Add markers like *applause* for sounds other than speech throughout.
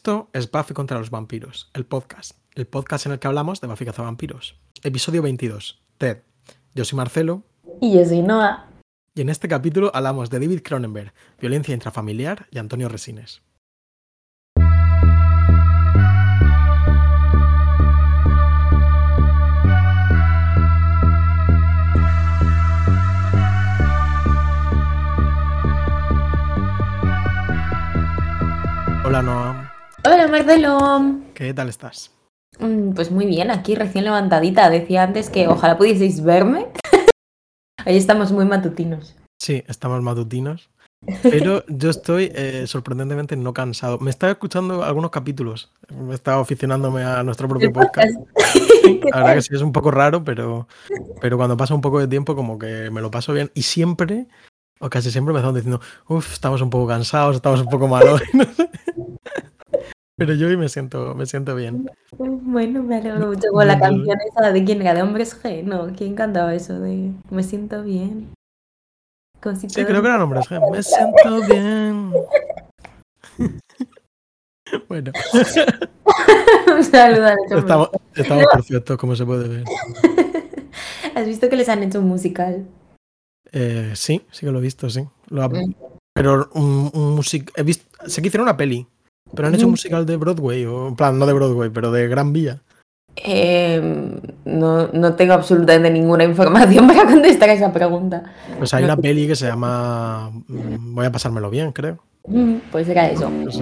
Esto es Buffy contra los vampiros, el podcast. El podcast en el que hablamos de Buffy vampiros. Episodio 22. Ted. Yo soy Marcelo. Y yo soy Noah. Y en este capítulo hablamos de David Cronenberg, violencia intrafamiliar y Antonio Resines. Hola Noah. Hola Marcelo. ¿Qué tal estás? Mm, Pues muy bien, aquí recién levantadita. Decía antes que ojalá pudieseis verme. *laughs* Ahí estamos muy matutinos. Sí, estamos matutinos. Pero yo estoy eh, sorprendentemente no cansado. Me estaba escuchando algunos capítulos. Me estaba aficionándome a nuestro propio podcast. ¿Qué *laughs* La verdad que sí es un poco raro, pero, pero cuando pasa un poco de tiempo como que me lo paso bien. Y siempre, o casi siempre me están diciendo, uff, estamos un poco cansados, estamos un poco malos. *laughs* no. Pero yo hoy me siento, me siento bien. Bueno, me alegro mucho con la canción esa de quién era, de Hombres G, ¿no? ¿Quién cantaba eso de me siento bien? Si Sí, creo que eran hombres. G. Me siento bien. *laughs* Bueno, Un saludo a los estamos, estamos perfectos, como se puede ver. *laughs* ¿Has visto que les han hecho un musical? Eh, sí, sí que lo he visto, sí. Lo ha- Mm. Pero un, un music... He visto... Sé que hicieron una peli, pero han hecho un musical de Broadway, o en plan, no de Broadway, pero de Gran Vía. Eh, no, no tengo absolutamente ninguna información *laughs* para contestar a esa pregunta. Pues hay No una peli que se llama mm, Voy a pasármelo bien, creo. Mm, Pues era eso. Pues.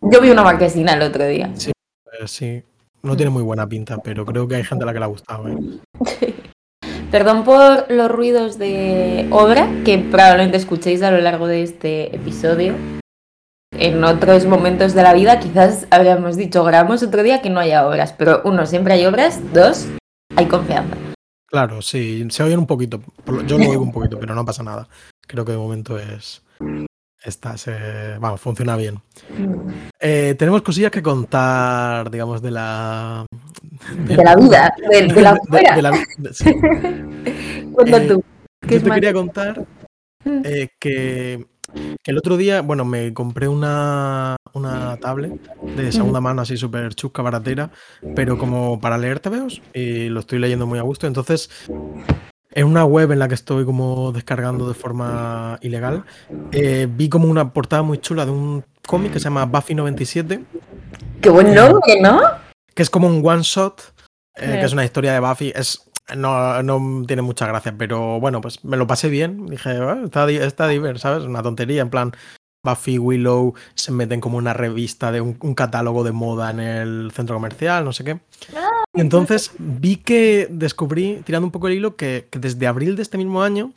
Yo vi una marquesina el otro día. Eh, sí, no tiene muy buena pinta, pero creo que hay gente a la que le ha gustado. ¿eh? *laughs* Perdón por los ruidos de obra que probablemente escuchéis a lo largo de este episodio. En otros momentos de la vida quizás habríamos dicho grabamos otro día que no haya obras, pero uno, siempre hay obras, dos, hay confianza. Claro, sí, se oyen un poquito. Yo lo oigo un poquito, pero no pasa nada. Creo que de momento es. Está, se, vamos, funciona bien. Eh, tenemos cosillas que contar, digamos, de la. De la vida, de, de la fuera. de la- sí. *laughs* Eh, tú. ¿qué Yo te quería contar eh, que, que el otro día, bueno, me compré una, una tablet de segunda mano así súper chusca, baratera, pero como para leer TVOs y lo estoy leyendo muy a gusto. Entonces, en una web en la que estoy como descargando de forma ilegal, eh, vi como una portada muy chula de un cómic que se llama Buffy 97, Qué buen nombre, ¿no? que es como un one shot, eh, Eh. que es una historia de Buffy. Es, no, no tiene mucha gracia, pero bueno, pues me lo pasé bien. Dije, "Ah, está, está diverso, ¿sabes? Una tontería, en plan. Buffy, Willow se meten como una revista de un, un catálogo de moda en el centro comercial, no sé qué. Y entonces vi que descubrí, tirando un poco el hilo, que, que desde abril de este mismo año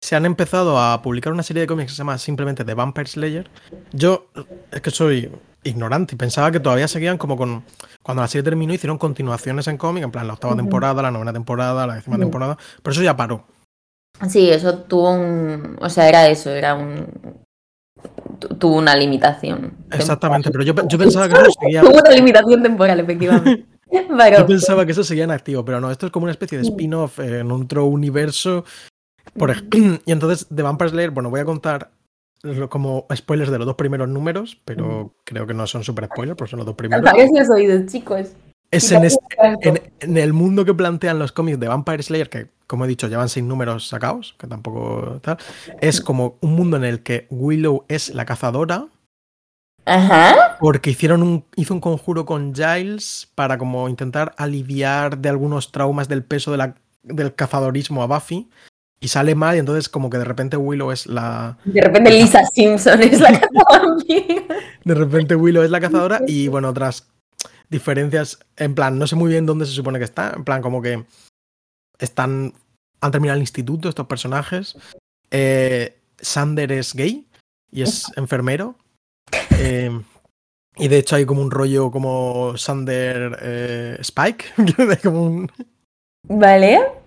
se han empezado a publicar una serie de cómics que se llama simplemente The Vampire Slayer. Yo es que soy ignorante y pensaba que todavía seguían como con. Cuando la serie terminó, hicieron continuaciones en cómic, en plan la octava temporada, la novena temporada, la décima temporada, pero eso ya paró. Sí, eso tuvo un. O sea, era eso, era un. tu- Tuvo una limitación. Exactamente, pero yo, yo pensaba que eso *laughs* seguía. Tuvo una limitación temporal, efectivamente. *laughs* Pero, Yo pensaba que eso seguía en activo, pero no, esto es como una especie de spin-off eh, en otro universo. Por ej- *clears throat* y entonces, The Vampire Slayer, bueno, voy a contar como spoilers de los dos primeros números, pero creo que no son super spoilers, porque son los dos primeros. Apagues los oídos, chicos. Es en, este- en, en el mundo que plantean los cómics de Vampire Slayer, que como he dicho, llevan seis números sacados, que tampoco tal, es como un mundo en el que Willow es la cazadora, Ajá. porque hicieron un, hizo un conjuro con Giles para como intentar aliviar de algunos traumas del peso de la- del cazadorismo a Buffy. Y sale mal, y entonces como que de repente Willow es la. De repente Lisa Simpson es la *laughs* vampiro. De repente Willow es la cazadora. Y bueno, otras diferencias. En plan, no sé muy bien dónde se supone que está. En plan, como que están. Han terminado el instituto estos personajes. Eh, Sander es gay y es enfermero. Eh, y de hecho hay como un rollo como Sander eh, Spike. *laughs* como un, ¿Vale?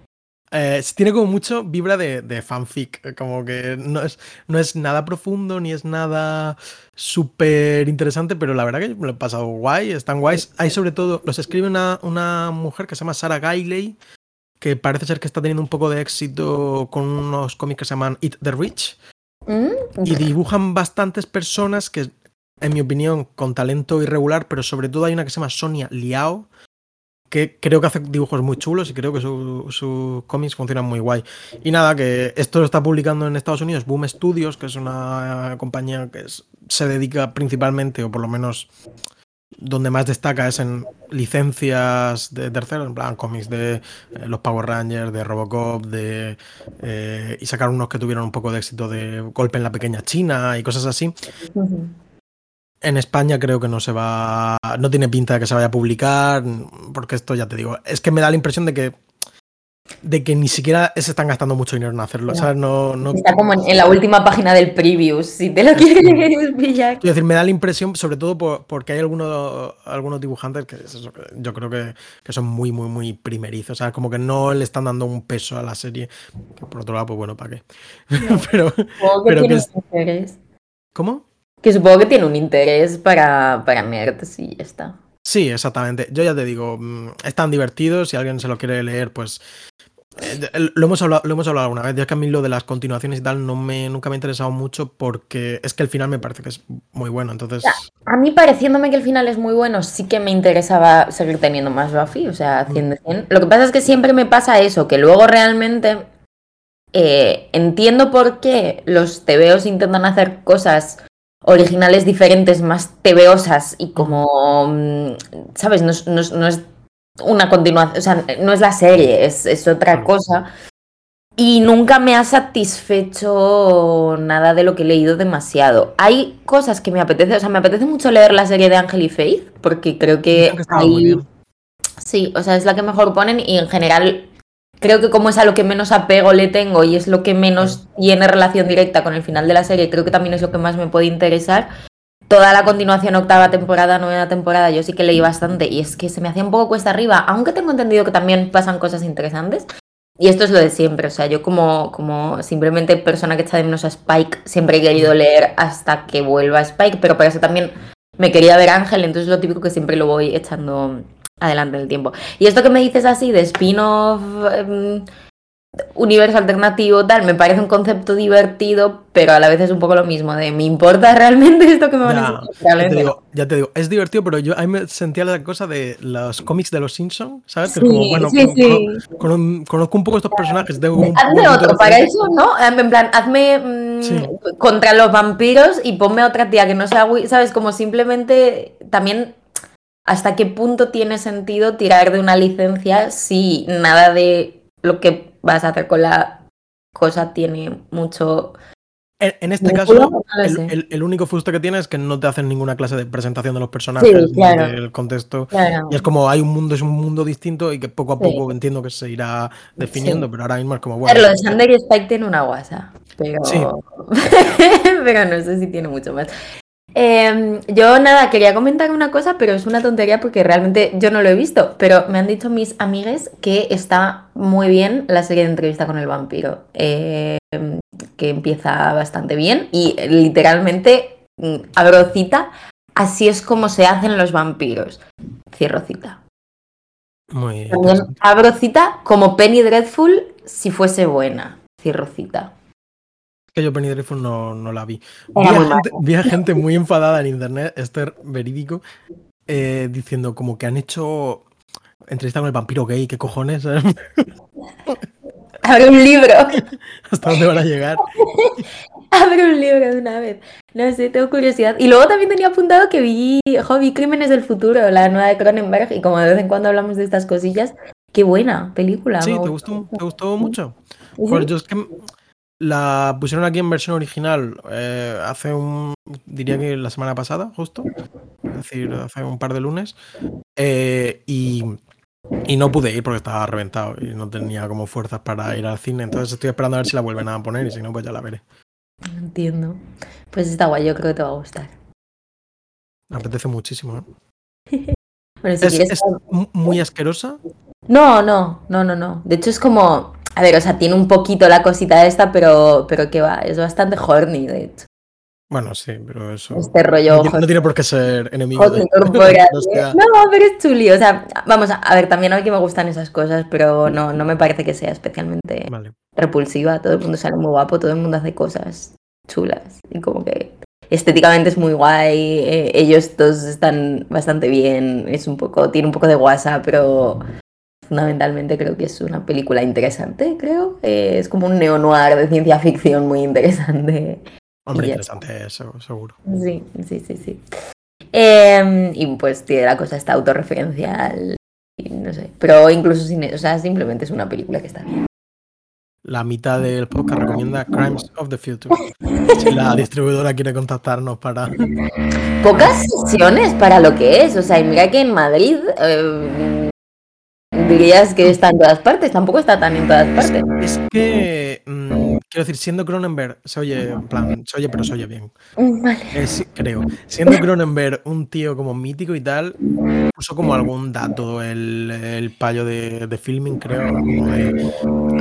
Eh, tiene como mucho vibra de, de fanfic. eh, Como que no es, no es nada profundo ni es nada súper interesante, pero la verdad que me lo he pasado guay. Están guays. Hay sobre todo, los escribe una, una mujer que se llama Sarah Gailey, que parece ser que está teniendo un poco de éxito con unos cómics que se llaman Eat the Rich. Mm, Y dibujan bastantes personas que en mi opinión, con talento irregular, pero sobre todo hay una que se llama Sonia Liao, que creo que hace dibujos muy chulos y creo que sus su cómics funcionan muy guay. Y nada, que esto lo está publicando en Estados Unidos Boom Studios, que es una compañía que se dedica principalmente, o por lo menos donde más destaca es en licencias de terceros, en plan cómics de eh, los Power Rangers, de Robocop, de eh, y sacar unos que tuvieron un poco de éxito de Golpe en la Pequeña China y cosas así. En España creo que no se va, no tiene pinta de que se vaya a publicar, porque esto ya te digo, es que me da la impresión de que de que ni siquiera se están gastando mucho dinero en hacerlo. No. No, Está como en, la última página del preview, si te lo quieres pillar. Quiero decir, me da la impresión, sobre todo porque hay algunos, algunos dibujantes que, yo creo que, son muy, muy, muy primerizos. O sea, como que no le están dando un peso a la serie. Que por otro lado, pues bueno, ¿para qué? *laughs* pero, pero que es... interés. ¿Cómo? Que supongo que tiene un interés para, para nerds y ya está. Sí, exactamente. Yo ya te digo, mm, están divertidos. Si alguien se lo quiere leer, pues eh, lo hemos, hablado, lo hemos hablado alguna vez, ya que a mí lo de las continuaciones y tal no me, nunca me ha interesado mucho porque es que el final me parece que es muy bueno, entonces... A mí pareciéndome que el final es muy bueno, sí que me interesaba seguir teniendo más Buffy, o sea, 100 de 100. Lo que pasa es que siempre me pasa eso, que luego realmente eh, entiendo por qué los TVOs intentan hacer cosas originales diferentes, más tebeosas y como, mm, ¿sabes? No, no es una continuación, o sea, no es la serie, es, otra cosa. Y nunca me ha satisfecho nada de lo que he leído demasiado. Hay cosas que me apetece, o sea, me apetece mucho leer la serie de Ángel y Faith, porque creo que, ahí... Sí, o sea, es la que mejor ponen y en general creo que como es a lo que menos apego le tengo y es lo que menos tiene relación directa con el final de la serie, creo que también es lo que más me puede interesar. Toda la continuación, octava temporada, novena temporada, yo sí que leí bastante y es que se me hacía un poco cuesta arriba, aunque tengo entendido que también pasan cosas interesantes. Y esto es lo de siempre, o sea, yo como, como simplemente persona que está de menos a Spike, siempre he querido leer hasta que vuelva a Spike, pero para eso también me quería ver Ángel, entonces lo típico que siempre lo voy echando adelante en el tiempo. Y esto que me dices así de spin-off... Em, universo alternativo, tal, me parece un concepto divertido, pero a la vez es un poco lo mismo, de ¿me importa *laughs* realmente esto que me van a decir? Ya te, digo, es divertido, pero yo a mí me sentía la cosa de los cómics de los Simpsons, ¿sabes? Sí, como, bueno, conozco un poco estos personajes. hazme otro, para eso, ¿no? En plan, hazme mm, contra los vampiros y ponme a otra tía que no sea, ¿sabes? Como simplemente también hasta qué punto tiene sentido tirar de una licencia si nada de lo que vas a hacer con la cosa tiene mucho... En, este caso, el, único fusto que tiene es que no te hacen ninguna clase de presentación de los personajes, del contexto. Y es como hay un mundo, es un mundo distinto y que poco a poco entiendo que se irá definiendo, pero ahora mismo es como bueno. Pero lo de Sander y Spike tiene una guasa, pero... *laughs* pero no sé si tiene mucho más. Em, yo nada, quería comentar una cosa, pero es una tontería porque realmente yo no lo he visto. Pero me han dicho mis amigues que está muy bien la serie de entrevista con el vampiro. Em, que empieza bastante bien y literalmente, mm, abro cita, así es como se hacen los vampiros. Cierro cita. Muy abro cita como Penny Dreadful si fuese buena. Cierro cita que yo Penny Dreadful no, no la vi. Vi a, *laughs* gente, muy enfadada en internet, esto es verídico, eh, diciendo como que han hecho entrevista con el vampiro gay, ¿qué cojones? *laughs* Abre un libro. ¿Hasta dónde van a llegar? *laughs* Abre un libro de una vez. No sé, tengo curiosidad. Y luego también tenía apuntado que vi Hobby Crímenes del Futuro, la nueva de Cronenberg, y como de vez en cuando hablamos de estas cosillas, qué buena película. Sí, ¿te gustó, ¿te gustó mucho? Pues yo es que la pusieron aquí en versión original eh, hace un, diría que la semana pasada, justo, es decir, hace un par de lunes, eh, y, no pude ir porque estaba reventado y no tenía como fuerzas para ir al cine, entonces estoy esperando a ver si la vuelven a poner y si no, pues ya la veré. Entiendo. Pues está guay, yo creo que te va a gustar. Me apetece muchísimo. ¿eh? *laughs* ¿Es muy asquerosa? No, no, no, no, no. De hecho es como a ver, o sea, tiene un poquito la cosita esta, pero, pero que va, es bastante horny, de hecho. Bueno, sí, pero eso. Este rollo. No, tiene por qué ser enemigo de, *laughs* No, pero es chuli. O sea, vamos, a, ver, también a mí que me gustan esas cosas, pero no, no me parece que sea especialmente repulsiva. Todo el mundo sale muy guapo, todo el mundo hace cosas chulas. Y como que. estéticamente es muy guay, eh, ellos todos están bastante bien, es un poco, tiene un poco de guasa, pero fundamentalmente creo que es una película interesante, creo. Eh, es como un neo-noir de ciencia ficción muy interesante. *laughs* Hombre, interesante eso, seguro. Sí, sí, sí, sí. Em, y pues tiene la cosa esta autorreferencial, y no sé, pero incluso sin eso, o sea, simplemente es una película que está bien. La mitad del podcast recomienda Crimes of the Future. Si la distribuidora quiere contactarnos para. Pocas sesiones para lo que es, o sea, y mira que en Madrid eh, dirías que está en todas partes, tampoco está tan en todas partes. Es que. mm, quiero decir, siendo Cronenberg, se oye, en plan, se oye, pero se oye bien. Vale. Eh, sí, creo. Siendo Cronenberg un tío como mítico y tal, puso como algún dato el, el payo de, de filming, creo. como de,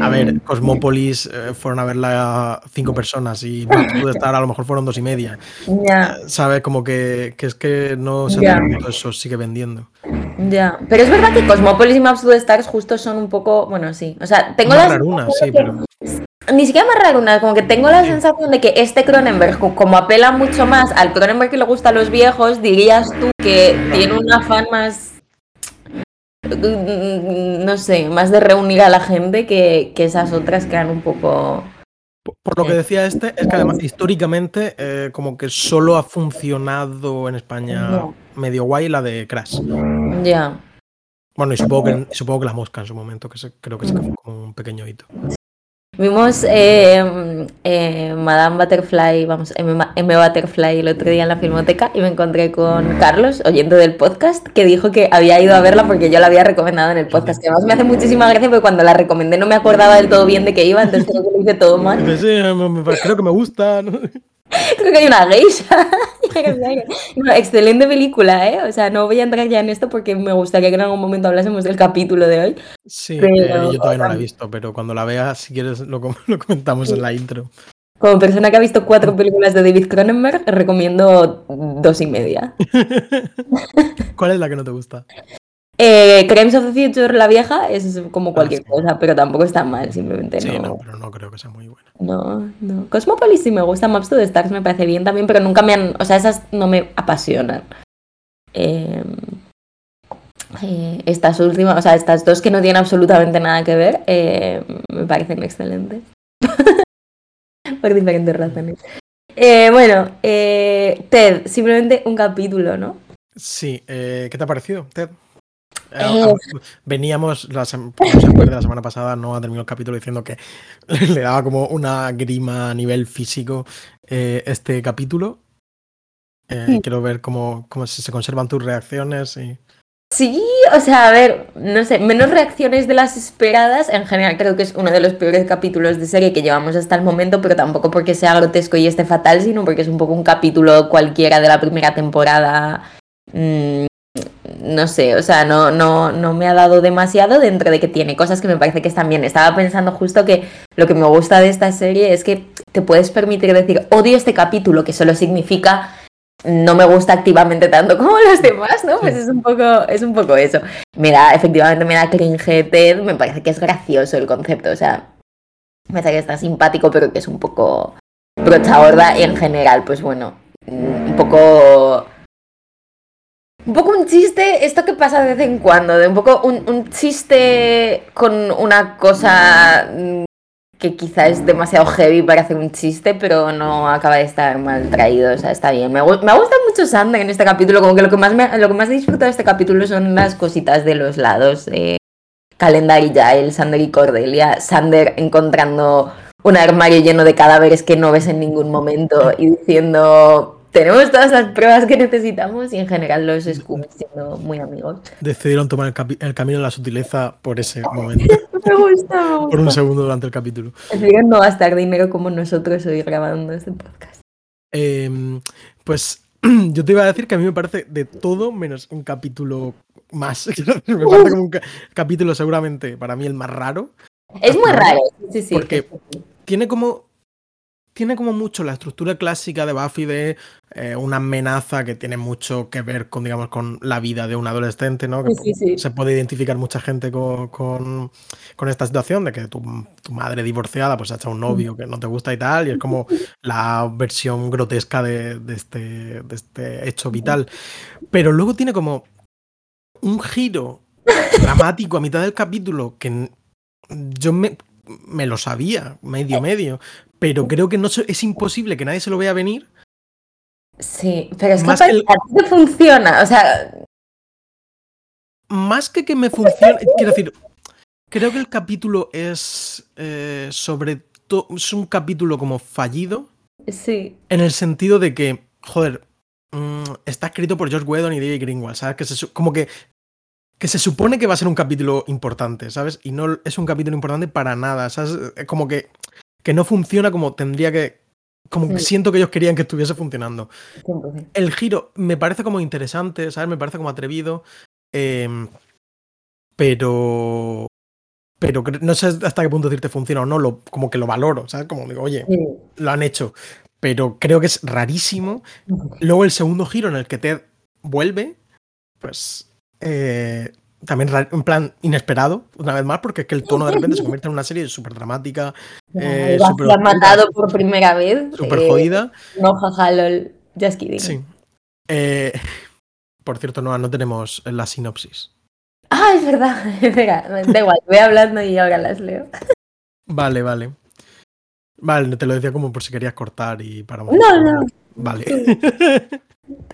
a ver, Cosmópolis eh, fueron a verla cinco personas y Maps *laughs* to the Star a lo mejor fueron dos y media. Ya, Eh, ¿Sabes? Como que, que es que no se ha terminado eso, sigue vendiendo. ya. Pero es verdad que Cosmopolis y Maps to the Stars justo son un poco, bueno, sí. O sea, tengo Más la raruna, sí, de pero. Ni siquiera más rarunas, como que tengo la sensación de que este Cronenberg, co- como apela mucho más al Cronenberg que le gusta a los viejos, dirías tú que tiene un afán más. mm, No sé, más de reunir a la gente que, que esas otras que han un poco. Por- lo que decía este, es que además históricamente eh, como que solo ha funcionado en España No. medio guay la de Crash. Ya. Bueno, y supongo que, supongo que la mosca en su momento, que se- creo que que fue como un pequeño hito. Vimos eh, eh, Madame Butterfly, vamos, M, M Butterfly el otro día en la filmoteca y me encontré con Carlos, oyente del podcast, que dijo que había ido a verla porque yo la había recomendado en el podcast. Que además me hace muchísima gracia porque cuando la recomendé no me acordaba del todo bien de qué iba, entonces creo que lo hice todo mal. Sí, creo que me gusta. ¿no? *laughs* Creo que hay una geisha. *laughs* No, excelente película, ¿eh? O sea, no voy a entrar ya en esto porque me gustaría que en algún momento hablásemos del capítulo de hoy. Sí, Pero- eh, yo todavía no la he visto, pero cuando la vea, si quieres, *laughs* lo comentamos en la intro. Como persona que ha visto cuatro películas de David Cronenberg, recomiendo dos y media. ¿Cuál es la que no te gusta? Eh, Crimes of the Future, la vieja, es como cualquier sí. cosa, pero tampoco está mal, simplemente Sí, no, no. pero no creo que sea muy buena. No, no. Cosmopolis sí me gusta, Maps to the Stars me parece bien también, pero nunca me han. O sea, esas no me apasionan. Eh, eh, estas últimas, o sea, estas dos que no tienen absolutamente nada que ver, eh, me parecen excelentes. *laughs* Por diferentes razones. Eh, bueno, eh, Ted, simplemente un capítulo, ¿no? Sí, eh, ¿qué te ha parecido, Ted? Eh, Eh. Veníamos, la, sem- como se acuerda, la semana pasada no ha terminado el capítulo diciendo que *laughs* le daba como una grima a nivel físico eh, este capítulo. Eh, Sí. Quiero ver cómo, cómo se se conservan tus reacciones. Y... Sí, o sea, a ver, no sé, menos reacciones de las esperadas. En general, creo que es uno de los peores capítulos de serie que llevamos hasta el momento, pero tampoco porque sea grotesco y esté fatal, sino porque es un poco un capítulo cualquiera de la primera temporada. Mm, no sé, o sea, no, no, no me ha dado demasiado dentro de que tiene cosas que me parece que están bien. Estaba pensando justo que lo que me gusta de esta serie es que te puedes permitir decir odio este capítulo, que solo significa no me gusta activamente tanto *laughs* como los demás, ¿no? Pues es un poco, es un poco eso. Me da, efectivamente me da cringe Ted, me parece que es gracioso el concepto, o sea, me parece que está simpático, pero que es un poco brocha gorda y en general, pues bueno, un poco un poco un chiste, esto que pasa de vez en cuando, de un poco un, un chiste con una cosa mm, que quizá es demasiado heavy para hacer un chiste, pero no acaba de estar mal traído, o sea, está bien. Me, me gusta mucho Sander en este capítulo, como que lo que más me, lo que más he disfrutado de este capítulo son las cositas de los lados. Eh, Calendar y Giles, Sander y Cordelia, Sander encontrando un armario lleno de cadáveres que no ves en ningún momento y diciendo tenemos todas las pruebas que necesitamos y en general los Scooby siendo muy amigos. Decidieron tomar el, camino de la sutileza por ese momento, *laughs* Me gusta, por un segundo durante el capítulo. Decidieron no gastar dinero como nosotros hoy grabando este podcast. Em, pues *clears throat* yo te iba a decir que a mí me parece de todo menos un capítulo más. *laughs* me parece como un ca- capítulo seguramente para mí el más raro. Es muy raro, sí, sí. Porque- Tiene como tiene como mucho la estructura clásica de Buffy de eh, una amenaza que tiene mucho que ver con, digamos, con la vida de un adolescente, ¿no? Que Sí, sí, sí. se puede identificar mucha gente con, con- con esta situación de que tu, tu madre divorciada pues ha hecho un novio que no te gusta y tal, y es como la versión grotesca de, de este, de este hecho vital. Pero luego tiene como un giro dramático a mitad del capítulo que yo me, me lo sabía, medio, medio, pero creo que no es imposible que nadie se lo vea venir. Sí, pero es que el- ti te funciona, o sea, Más que que me funcione, quiero decir, creo que el capítulo es eh, sobre todo, es un capítulo como fallido, sí, en el sentido de que, joder, mm, está escrito por George Whedon y David Greenwald, ¿sabes? Que se, como que, que se supone que va a ser un capítulo importante, ¿sabes? Y no es un capítulo importante para nada, ¿sabes? Eh, Como que, que no funciona como tendría que... Como que siento que ellos querían que estuviese funcionando. 100%. el giro me parece como interesante, ¿sabes? Me parece como atrevido. em, pero. Pero no sé hasta qué punto decirte funciona o no, lo, como que lo valoro, ¿sabes? Como digo, oye, Sí. lo han hecho. Pero creo que es rarísimo. Luego el segundo giro en el que Ted vuelve, pues. eh, también en plan inesperado, una vez más, porque es que el tono de repente se convierte en una serie súper dramática, eh, Buffy súper ha oscura, matado por primera vez. súper eh, jodida. No, jaja, lol. Just kidding. Sí. Eh, por cierto, Noah, no tenemos la sinopsis. Ah, es verdad. *laughs* Espera, da igual, voy hablando y ahora las leo. Vale, vale. Vale, te lo decía como por si querías cortar y para No, no. *laughs* Vale.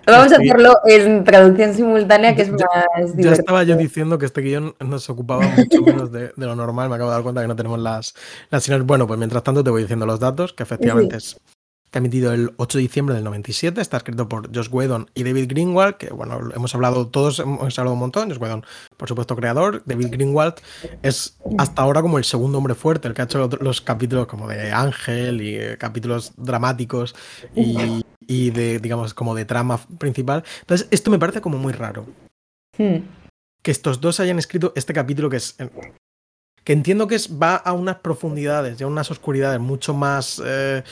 Vamos a hacerlo en traducción simultánea, que es Ya- más ya divertido. estaba yo diciendo que este guion nos ocupaba mucho menos de, de lo normal. Me acabo de dar cuenta que no tenemos las, las. Bueno, pues mientras tanto te voy diciendo los datos, que efectivamente es Está emitido el 8 de diciembre del 97, está escrito por Josh Whedon y David Greenwald, que bueno, hemos hablado todos, hemos hablado un montón, Josh Whedon, por supuesto, creador, David Greenwald es hasta ahora como el segundo hombre fuerte, el que ha hecho los, los capítulos como de Ángel y eh, capítulos dramáticos y, y de, digamos, como de trama principal. Entonces, esto me parece como muy raro, Hmm. que estos dos hayan escrito este capítulo que es... Que entiendo que es, va a unas profundidades y a unas oscuridades mucho más eh,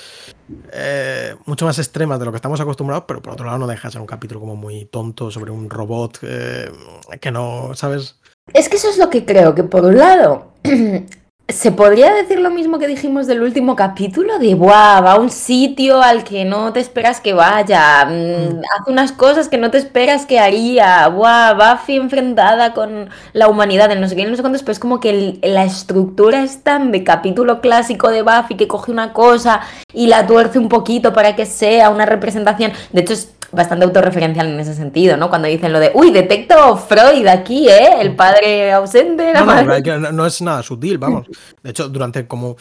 eh, mucho más extremas de lo que estamos acostumbrados, pero por otro lado no deja de ser un capítulo como muy tonto sobre un robot eh, que no, ¿sabes? Es que eso es lo que creo, que por un lado, *clears throat* se podría decir lo mismo que dijimos del último capítulo, de, Buah, va a un sitio al que no te esperas que vaya, mm, Mm. hace unas cosas que no te esperas que haría, Buah, Buffy enfrentada con la humanidad, en no sé qué, no sé cuántos, pero es como que el- la estructura es tan de capítulo clásico de Buffy que coge una cosa y la tuerce un poquito para que sea una representación, de hecho es bastante autorreferencial en ese sentido, ¿no? Cuando dicen lo de, uy, detecto Freud aquí, ¿eh? El padre ausente, la No, madre... no- no es nada sutil, vamos. *laughs* De hecho, durante como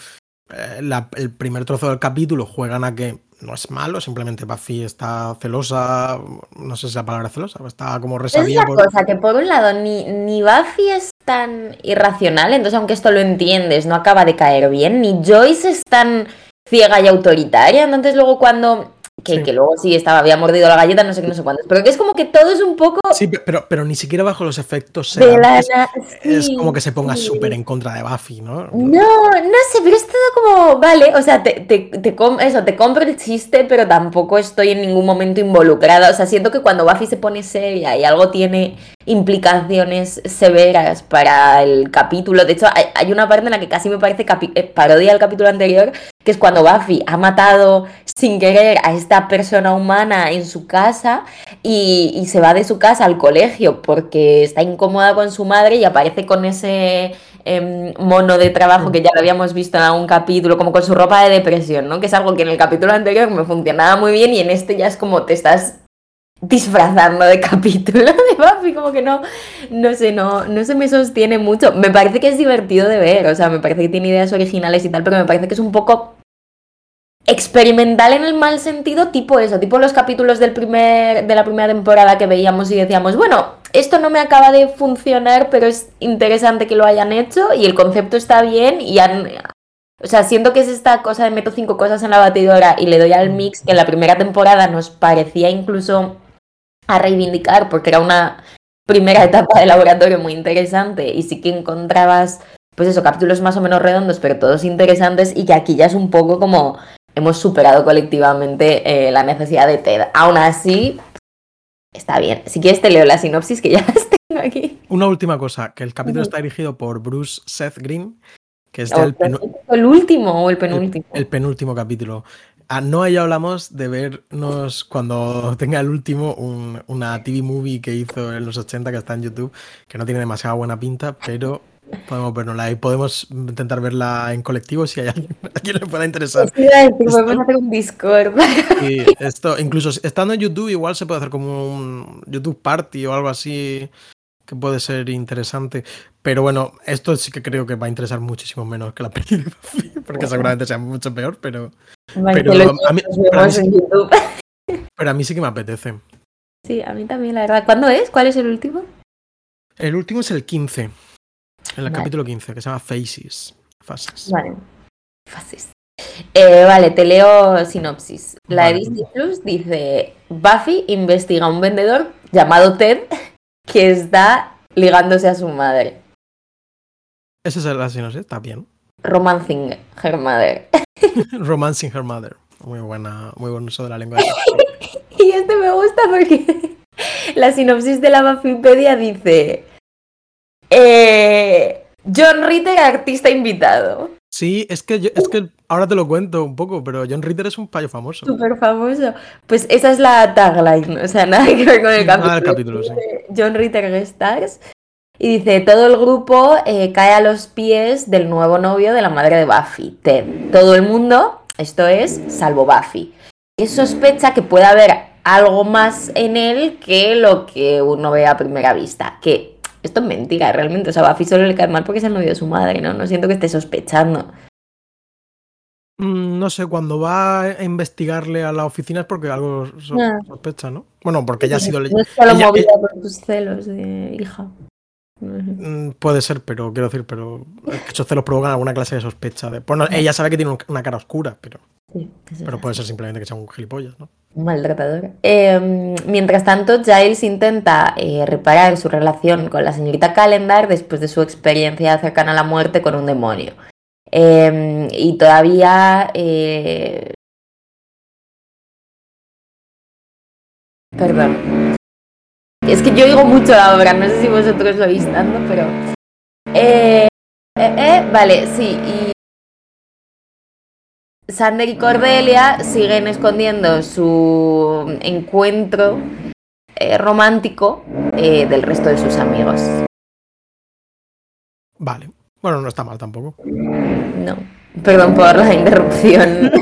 eh, la- el primer trozo del capítulo juegan a que no es malo, simplemente Buffy está celosa, no sé si la palabra es celosa, está como Es resabía la por... cosa, que por un lado ni, ni Buffy es tan irracional, entonces aunque esto lo entiendes, no acaba de caer bien, ni Joyce es tan ciega y autoritaria, entonces luego cuando... Que, Sí. que luego sí estaba, había mordido la galleta, no sé qué, no sé cuántos, pero que es como que todo es un poco Sí, pe- pero, pero ni siquiera bajo los efectos de la... es como que se ponga sí. súper en contra de Buffy, ¿no? No, no sé, pero es todo como, vale, o sea, te, te, te com- eso, te compro el chiste, pero tampoco estoy en ningún momento involucrada. O sea, siento que cuando Buffy se pone seria y algo tiene implicaciones severas para el capítulo, de hecho, hay, una parte en la que casi me parece eh, parodia al capítulo anterior, que es cuando Buffy ha matado sin querer a esta persona humana en su casa y, y se va de su casa al colegio porque está incómoda con su madre y aparece con ese em, mono de trabajo que ya lo habíamos visto en algún capítulo, como con su ropa de depresión, ¿no? Que es algo que en el capítulo anterior me funcionaba muy bien y en este ya es como te estás disfrazando de capítulo de Buffy, como que no, no sé, no, no se me sostiene mucho. Me parece que es divertido de ver, o sea, me parece que tiene ideas originales y tal, pero me parece que es un poco experimental en el mal sentido, tipo eso, tipo los capítulos del primer, de la primera temporada que veíamos y decíamos, bueno, esto no me acaba de funcionar, pero es interesante que lo hayan hecho y el concepto está bien y han... O sea, siento que es esta cosa de meto cinco cosas en la batidora y le doy al mix que en la primera temporada nos parecía incluso a reivindicar porque era una primera etapa de laboratorio muy interesante y sí que encontrabas, pues eso, capítulos más o menos redondos, pero todos interesantes y que aquí ya es un poco como hemos superado colectivamente eh, la necesidad de TED. Aún así, está bien. Si quieres te leo la sinopsis que ya las tengo aquí. Una última cosa, que el capítulo está dirigido por Bruce Seth Green, que es O del el, el último o el penúltimo. el penúltimo capítulo. A Noah y yo hablamos de vernos cuando tenga el último un- una TV movie que hizo en los 80 que está en YouTube, que no tiene demasiada buena pinta, pero podemos vernosla y podemos intentar verla en colectivo si hay alguien a quien le pueda interesar. Esto- podemos hacer un Discord. Y esto, incluso estando en YouTube, igual se puede hacer como un YouTube Party o algo así que puede ser interesante. Pero bueno, esto sí que creo que va a interesar muchísimo menos que la peli de Buffy, porque seguramente sea mucho peor, pero, Pero a mí- nos pero a mí vemos sí- en YouTube. *laughs* pero a mí sí que me apetece. Sí, a mí también, la verdad. ¿Cuándo es? ¿Cuál es el último? El último es el 15, en el Vale. capítulo 15, que se llama Faces. Fases. Vale. Fases. Eh, vale, te leo sinopsis. La de Vale. Disney Plus dice: Buffy investiga a un vendedor llamado Ted que está ligándose a su madre. Esa es la sinopsis, está bien. Romancing her mother. *laughs* Romancing Her Mother. Muy buena, muy buen uso de la lengua. *laughs* Y este me gusta porque *laughs* la sinopsis de la Buffypedia dice: eh, John Ritter, artista invitado. Sí, es que, yo- es que ahora te lo cuento un poco, pero John Ritter es un payo famoso. Súper famoso. Pues esa es la tagline, o sea, *laughs* nada que ver con el Nada capítulo. del capítulo, sí. John Ritter Guest Stars. Y dice, todo el grupo eh, cae a los pies del nuevo novio de la madre de Buffy, Ted. Todo el mundo, esto es, salvo Buffy. Y sospecha que puede haber algo más en él que lo que uno ve a primera vista. Que esto es mentira, realmente. O sea, Buffy solo le cae mal porque es el novio de su madre, ¿no? No siento que esté sospechando. Mm, No sé, cuando va a investigarle a la oficina es porque algo so- Ah. sospecha, ¿no? Bueno, porque ella ha sido... le- No es solo ella- movida por tus celos de hija. Mm, Puede ser, pero quiero decir, pero esos celos provocan alguna clase de sospecha. De, bueno, ella sabe que tiene un- una cara oscura, pero, Sí, pero puede ser simplemente que sea un gilipollas, ¿no? un maltratador. Eh, mientras tanto, Giles intenta eh, reparar su relación con la señorita Calendar después de su experiencia cercana a la muerte con un demonio. Eh, y todavía... eh, Perdón. Es que yo oigo mucho la obra, no sé si vosotros lo oís tanto, pero... Eh, eh, vale, sí, y Sander y Cordelia siguen escondiendo su encuentro romántico del resto de sus amigos. Vale. Bueno, no está mal tampoco. No, perdón por la interrupción. *laughs*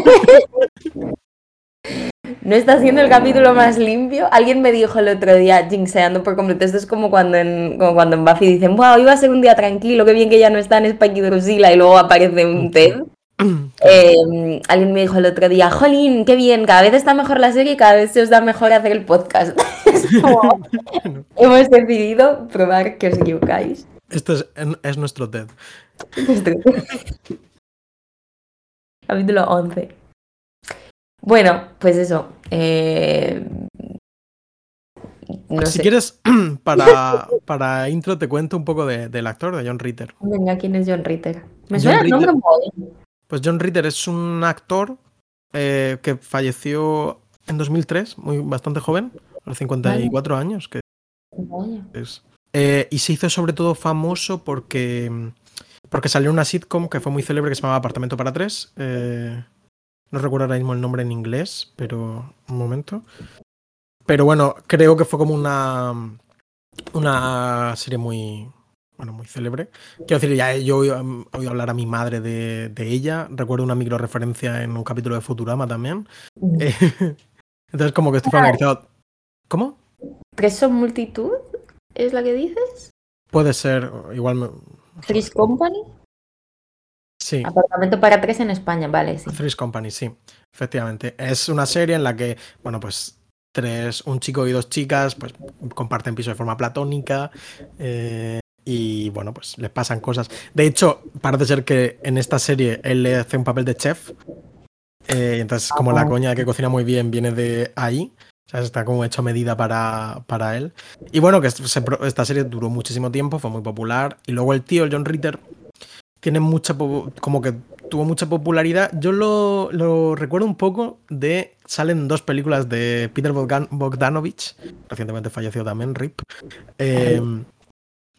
No está siendo el capítulo más limpio. Alguien me dijo el otro día, jinxeando por completo, esto es como cuando en, como cuando en Buffy dicen, wow, iba a ser un día tranquilo, qué bien que ya no está en Spike y Drusilla y luego aparece un *laughs* Ted. Eh, alguien me dijo el otro día, Jolín, qué bien, cada vez está mejor la serie y cada vez se os da mejor hacer el podcast. *laughs* Como, *laughs* hemos decidido probar que os equivocáis. Este es, es nuestro TED. *laughs* Capítulo 11. Bueno, pues eso. eh, No si sé. quieres, *clears throat* para, para intro te cuento un poco de- del actor, de John Ritter. Venga, ¿quién es John Ritter? Me John suena el nombre. Pues John Ritter es un actor eh, que falleció en 2003, muy bastante joven, a los 54 años, que es. Eh, y se hizo sobre todo famoso porque, porque salió una sitcom que fue muy célebre que se llamaba Apartamento para tres. eh, no recuerdo ahora mismo el nombre en inglés, pero un momento. Pero bueno, creo que fue como una, una serie muy, bueno, muy célebre. Quiero decir, ya yo he oído, hablar a mi madre de, de ella. Recuerdo una micro referencia en un capítulo de Futurama también. Eh, *laughs* entonces, como que estoy familiarizado. ¿Cómo? ¿Tres son multitud? ¿Es la que dices? Puede ser, igual me. ¿Three's Company? Sí. Apartamento para tres en España, vale, sí. Three's Company, sí, efectivamente. Es una serie en la que, bueno, pues tres, un chico y dos chicas, pues comparten piso de forma platónica. eh, y bueno, pues les pasan cosas. De hecho, parece ser que en esta serie él le hace un papel de chef. eh, entonces, como la coña de que cocina muy bien viene de ahí. O sea, está como hecho a medida para, para él. Y bueno, que se esta serie duró muchísimo tiempo, fue muy popular. Y luego el tío, el John Ritter, tiene mucha. Como que tuvo mucha popularidad. Yo lo, lo recuerdo un poco de. Salen dos películas de Peter Bogdan- Bogdanovich, recientemente fallecido también, RIP. eh,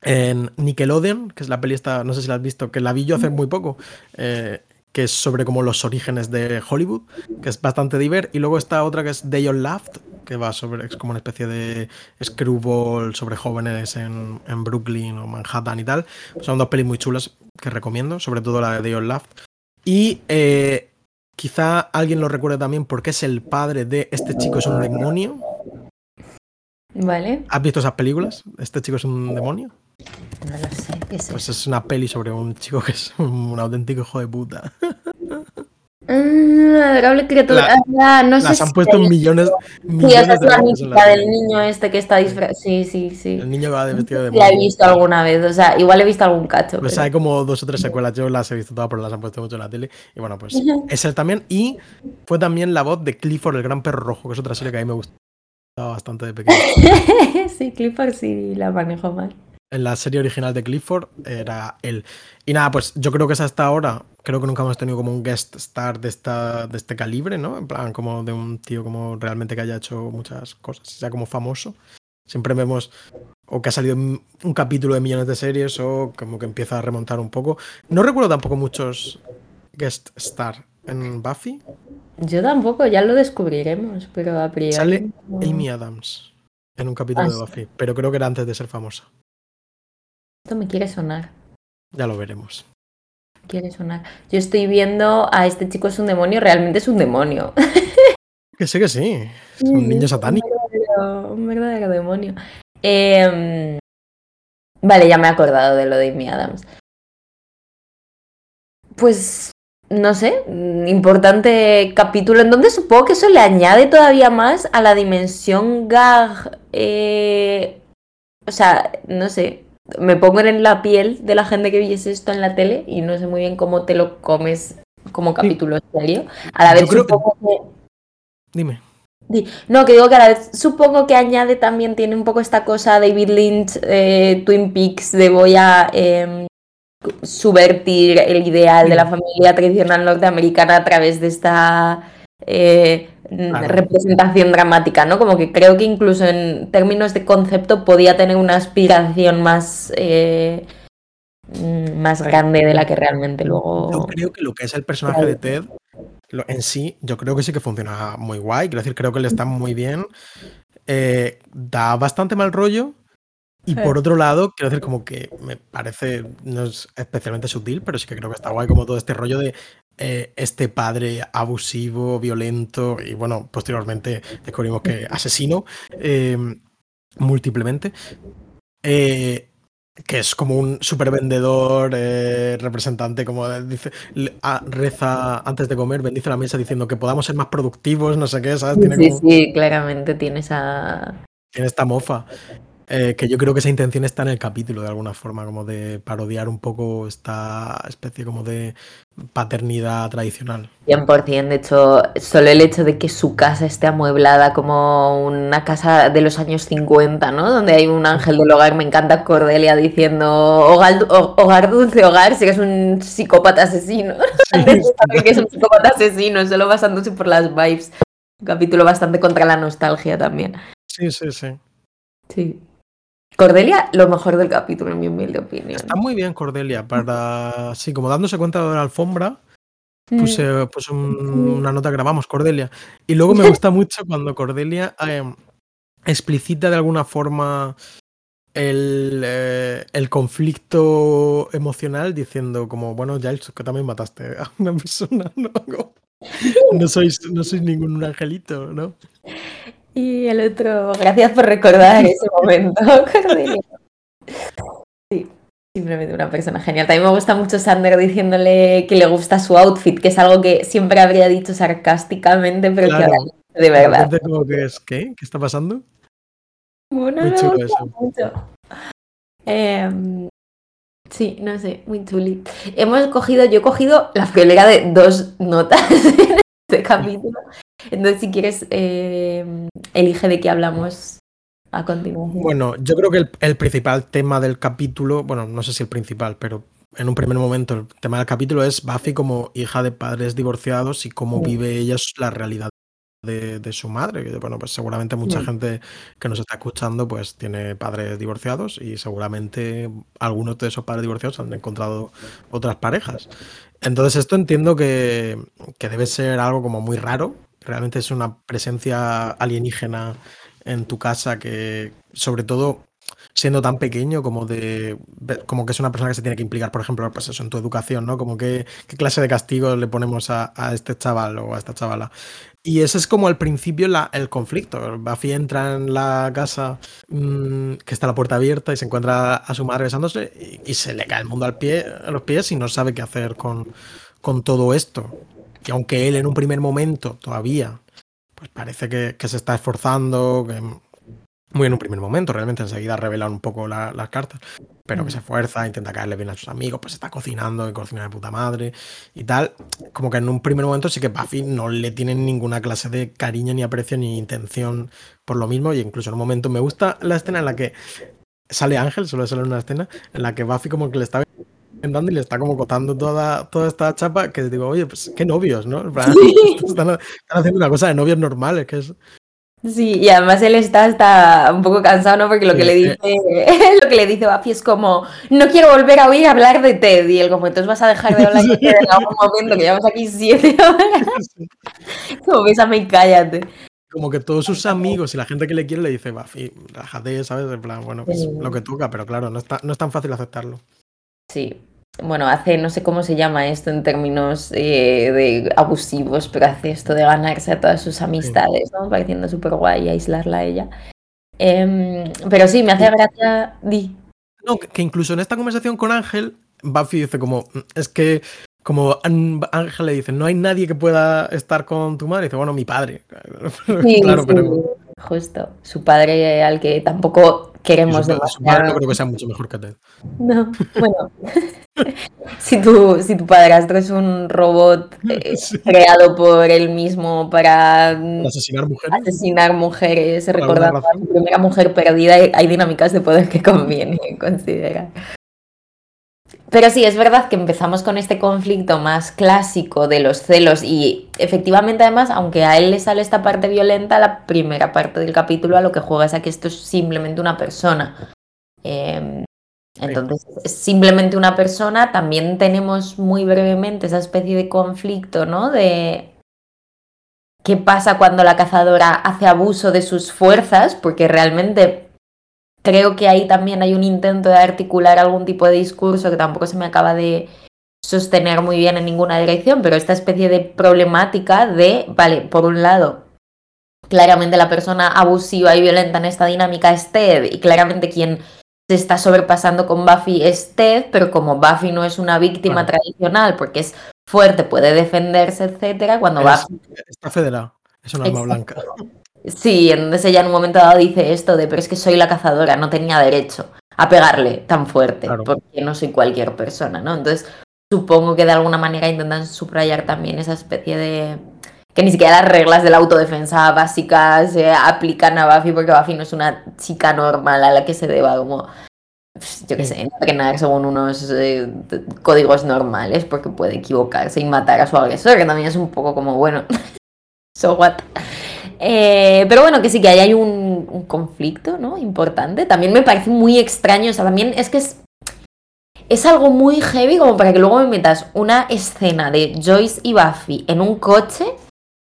en Nickelodeon, que es la peli esta, no sé si la has visto, que la vi yo hace muy poco, eh, que es sobre como los orígenes de Hollywood, que es bastante diver. Y luego está otra que es Day on Laughed, que va sobre, es como una especie de screwball sobre jóvenes en, en Brooklyn o Manhattan y tal. Son dos pelis muy chulas que recomiendo, sobre todo la de Day on Laughed. Y eh, quizá alguien lo recuerde también porque es el padre de Este chico es un demonio. Vale, ¿Has visto esas películas? Este chico es un demonio. No lo sé, ¿qué es Pues eso? es una peli sobre un chico que es un auténtico hijo de puta. Mm, adorable criatura. La- Ah, no sé Las han si- puesto millones, Sí, millones esa es la mítica del niño este que está disfrazado. Sí, sí, sí. El niño que va de vestido de La he visto alguna vez, o sea, igual he visto algún cacho. Pues pero- hay como dos o tres secuelas, yo las he visto todas, pero las han puesto mucho en la tele. Y bueno, pues es él también. Y fue también la voz de Clifford, el gran perro rojo, que es otra serie que a mí me gustaba bastante de pequeño. *laughs* sí, Clifford sí la manejo mal. En la serie original de Clifford era él. Y nada, pues yo creo que es hasta ahora, creo que nunca hemos tenido como un guest star de, esta, de este calibre, ¿no? En plan, como de un tío como realmente que haya hecho muchas cosas, sea como famoso. Siempre vemos o que ha salido un capítulo de millones de series o como que empieza a remontar un poco. No recuerdo tampoco muchos guest star en Buffy. Yo tampoco, ya lo descubriremos, pero a priori. Sale. Amy Adams en un capítulo Ah, de sí. Buffy, pero creo que era antes de ser famosa. Esto me quiere sonar. Ya lo veremos. Quiere sonar. Yo estoy viendo a este chico es un demonio, realmente es un demonio. Que sí, que sí. Es un niño satánico. Un verdadero, un verdadero demonio. Em, vale, ya me he acordado de lo de Amy Adams. Pues, no sé, importante capítulo en donde supongo que eso le añade todavía más a la dimensión gag. eh, o sea, no sé, me pongo en la piel de la gente que viese esto en la tele y no sé muy bien cómo te lo comes como capítulo serio. A la vez supongo que... Dime. Di- No, que digo que a la vez supongo que añade también, tiene un poco esta cosa David Lynch, eh, Twin Peaks, de voy a em, subvertir el ideal de la familia tradicional norteamericana a través de esta eh, Claro. representación dramática, ¿no? Como que creo que incluso en términos de concepto podía tener una aspiración más, eh, más grande de la que realmente luego... Yo creo que lo que es el personaje de Ted lo- en sí, yo creo que sí que funciona muy guay. Quiero decir, creo que le está muy bien. Eh, da bastante mal rollo. Y Sí. por otro lado, quiero decir, como que me parece, no es especialmente sutil, pero sí que creo que está guay como todo este rollo de eh, este padre abusivo, violento y bueno, posteriormente descubrimos que *laughs* asesino eh, múltiplemente. Eh, que es como un super vendedor, eh, representante, como dice, reza antes de comer, bendice la mesa diciendo que podamos ser más productivos, no sé qué, ¿sabes? Tiene, Sí, como- sí, claramente tiene esa... tiene esta mofa. Eh, que yo creo que esa intención está en el capítulo de alguna forma, como de parodiar un poco esta especie como de paternidad tradicional. 100%, de hecho, solo el hecho de que su casa esté amueblada como una casa de los años 50, ¿no? Donde hay un ángel del hogar, me encanta Cordelia diciendo hogar, ho- hogar dulce hogar, si eres un psicópata asesino. Saber *laughs* que es un psicópata asesino, solo basándose por las vibes. Un capítulo bastante contra la nostalgia también. Sí, sí, sí. Sí. Cordelia, lo mejor del capítulo, en mi humilde opinión. Está muy bien Cordelia para, sí, como dándose cuenta de la alfombra, Mm. puse, puse un- una nota que grabamos, Cordelia. Y luego me gusta mucho cuando Cordelia eh, explicita de alguna forma el, eh, el conflicto emocional diciendo como, bueno, Giles, que también mataste a una persona, ¿no? *laughs* No sois, no sois ningún angelito, ¿no? Y el otro, gracias por recordar ese momento. *laughs* Sí, simplemente una persona genial. También me gusta mucho Sander diciéndole que le gusta su outfit, que es algo que siempre habría dicho sarcásticamente, pero que ahora de verdad. repente como que es, ¿qué? ¿Qué está pasando? Bueno, Muy me gusta eso. mucho. Sí, no sé, muy chuli. Hemos cogido, yo he cogido la friolera de dos notas en *laughs* este capítulo. Entonces, si quieres, em, elige de qué hablamos a continuación. Bueno, yo creo que el, el principal tema del capítulo, bueno, no sé si el principal, pero en un primer momento, el tema del capítulo es Buffy como hija de padres divorciados y cómo vive ella la realidad de, de, su madre. Que, bueno, pues seguramente mucha gente que nos está escuchando pues tiene padres divorciados y seguramente algunos de esos padres divorciados han encontrado otras parejas. Entonces esto entiendo que, que debe ser algo como muy raro. Realmente es una presencia alienígena en tu casa que sobre todo siendo tan pequeño como de como que es una persona que se tiene que implicar, por ejemplo, pues eso, en tu educación, ¿no? Como que qué clase de castigo le ponemos a, este chaval o a esta chavala. Y ese es como al principio la, el conflicto. Buffy entra en la casa mmm, que está la puerta abierta y se encuentra a su madre besándose y, se le cae el mundo al pie, a los pies y no sabe qué hacer con, con todo esto. Y aunque él en un primer momento todavía pues parece que, que se está esforzando, que muy en un primer momento, realmente enseguida revelan un poco la, las cartas, pero que se esfuerza, intenta caerle bien a sus amigos, pues está cocinando, y cocina de puta madre y tal. Como que en un primer momento sí que Buffy no le tienen ninguna clase de cariño, ni aprecio, ni intención por lo mismo, y incluso en un momento me gusta la escena en la que sale Ángel, solo sale una escena, en la que Buffy como que le está y le está como cotando toda, toda esta chapa que digo, oye, pues qué novios, ¿no? *laughs* Están, haciendo una cosa de novios normales, que es Sí, y además él está hasta un poco cansado, ¿no? Porque lo que le dice, *laughs* lo que le dice Buffy es como, no quiero volver a oír hablar de Ted. Y él como, entonces vas a dejar de hablar de Ted en algún momento, que llevamos aquí siete *laughs* horas. Como, bésame y cállate. Como que todos sus amigos y la gente que le quiere le dice, Buffy, relájate, ¿sabes? En plan, bueno, pues lo que toca, pero claro, no, está, no es tan fácil aceptarlo. Sí, bueno, hace, no sé cómo se llama esto en términos eh, de abusivos, pero hace esto de ganarse a todas sus amistades, ¿no? Pareciendo súper guay aislarla a ella. Eh, pero sí, me hace gracia. Di. No, que incluso en esta conversación con Ángel, Buffy dice como, mm, es que como Ángel le dice, no hay nadie que pueda estar con tu madre, dice, bueno, mi padre. *laughs* Sí, claro, sí, pero... Justo, su padre al que tampoco queremos su, su padre no creo que sea mucho mejor que Ted. No, bueno. *laughs* si, tu, si tu padrastro es un robot *laughs* eh, sí. creado por él mismo para, ¿Para asesinar mujeres, asesinar mujeres recordando a su primera mujer perdida, hay dinámicas de poder que conviene *laughs* considerar. Pero sí, es verdad que empezamos con este conflicto más clásico de los celos y efectivamente además, aunque a él le sale esta parte violenta, la primera parte del capítulo a lo que juega es a que esto es simplemente una persona. Eh, entonces, es simplemente una persona, también tenemos muy brevemente esa especie de conflicto, ¿no? De qué pasa cuando la cazadora hace abuso de sus fuerzas, porque realmente creo que ahí también hay un intento de articular algún tipo de discurso que tampoco se me acaba de sostener muy bien en ninguna dirección, pero esta especie de problemática de, vale, por un lado, claramente la persona abusiva y violenta en esta dinámica es Ted, y claramente quien se está sobrepasando con Buffy es Ted, pero como Buffy no es una víctima tradicional porque es fuerte, puede defenderse, etcétera, cuando Es- Buffy está federado, es un arma blanca. Sí, entonces ella en un momento dado dice esto de, pero es que soy la cazadora, no tenía derecho a pegarle tan fuerte, Claro. porque no soy cualquier persona, ¿no? Entonces, supongo que de alguna manera intentan subrayar también esa especie de... que ni siquiera las reglas de la autodefensa básicas se aplican a Buffy, porque Buffy no es una chica normal a la que se deba como, yo qué sé, entrenar según unos eh, códigos normales, porque puede equivocarse y matar a su agresor, que también es un poco como, bueno, *laughs* so what. Eh, pero bueno, que sí que ahí hay un, un conflicto, ¿no? Importante. También me parece muy extraño, o sea, también es que es, es algo muy heavy como para que luego me metas una escena de Joyce y Buffy en un coche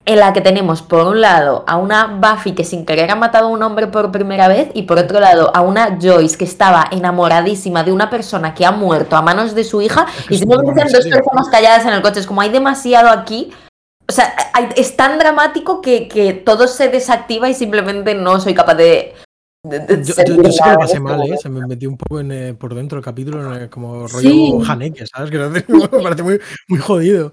en la que tenemos por un lado a una Buffy que sin querer ha matado a un hombre por primera vez y por otro lado a una Joyce que estaba enamoradísima de una persona que ha muerto a manos de su hija Es que y simplemente dos personas calladas en el coche. Es como hay demasiado aquí. O sea, es tan dramático que, que todo se desactiva y simplemente no soy capaz de... de- de Yo, yo, yo sí que lo pasé mal, ¿eh? Se me metió un poco en, eh, por dentro el capítulo, en, como rollo Sí. Haneke, ¿sabes? *laughs* Me parece muy, muy jodido.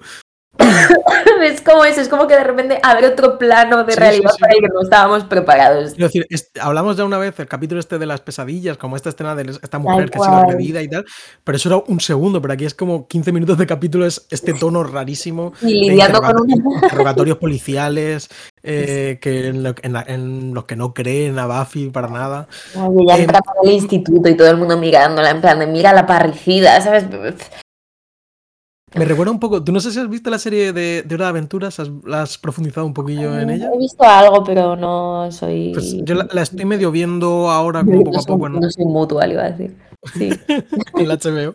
*laughs* es como eso, es como que de repente abre otro plano de Sí, realidad sí. para el que no estábamos preparados. Quiero decir, es- hablamos ya una vez el capítulo este de las pesadillas, como esta escena de esta mujer que ha sido agredida y tal, pero eso era un segundo, pero aquí es como 15 minutos de capítulo, es este tono rarísimo Y lidiando con interrogatorios, policiales, eh, que en, lo- en la- en los que no creen a Buffy para nada. Ya Eh, entra por el instituto y todo el mundo mirándola en plan de mira la parricida, ¿sabes? Me recuerda un poco. Tú no sé si has visto la serie de, de Hora de Aventuras, has, la has profundizado un poquillo en ella. He visto algo, pero no soy. Pues yo la, la estoy medio viendo ahora, como poco a poco. No, no soy mutual, iba a decir. Sí. *laughs* en la HBO.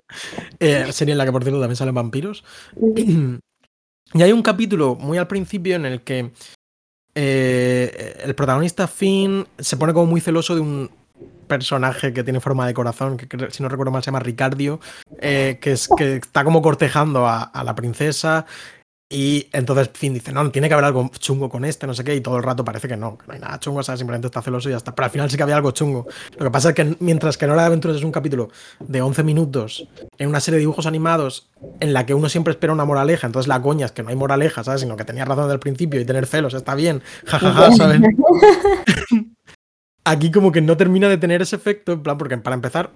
Eh, serie en la que, por cierto, también salen vampiros. *clears throat* y hay un capítulo muy al principio en el que eh, el protagonista Finn se pone como muy celoso de un personaje que tiene forma de corazón, que, que si no recuerdo mal se llama Ricardio, eh, que, es, que está como cortejando a, a, la princesa. Y entonces Finn dice, no, tiene que haber algo chungo con este, no sé qué, y todo el rato parece que no, que no hay nada chungo, o sea, simplemente está celoso y ya está. Pero al final sí que había algo chungo. Lo que pasa es que mientras que en Hora de Aventuras es un capítulo de 11 minutos, en una serie de dibujos animados, en la que uno siempre espera una moraleja, entonces la coña es que no hay moraleja, ¿sabes? Sino que tenía razón desde el principio y tener celos está bien, jajaja, ¿sabes? *laughs* Aquí como que no termina de tener ese efecto, en plan, porque para empezar,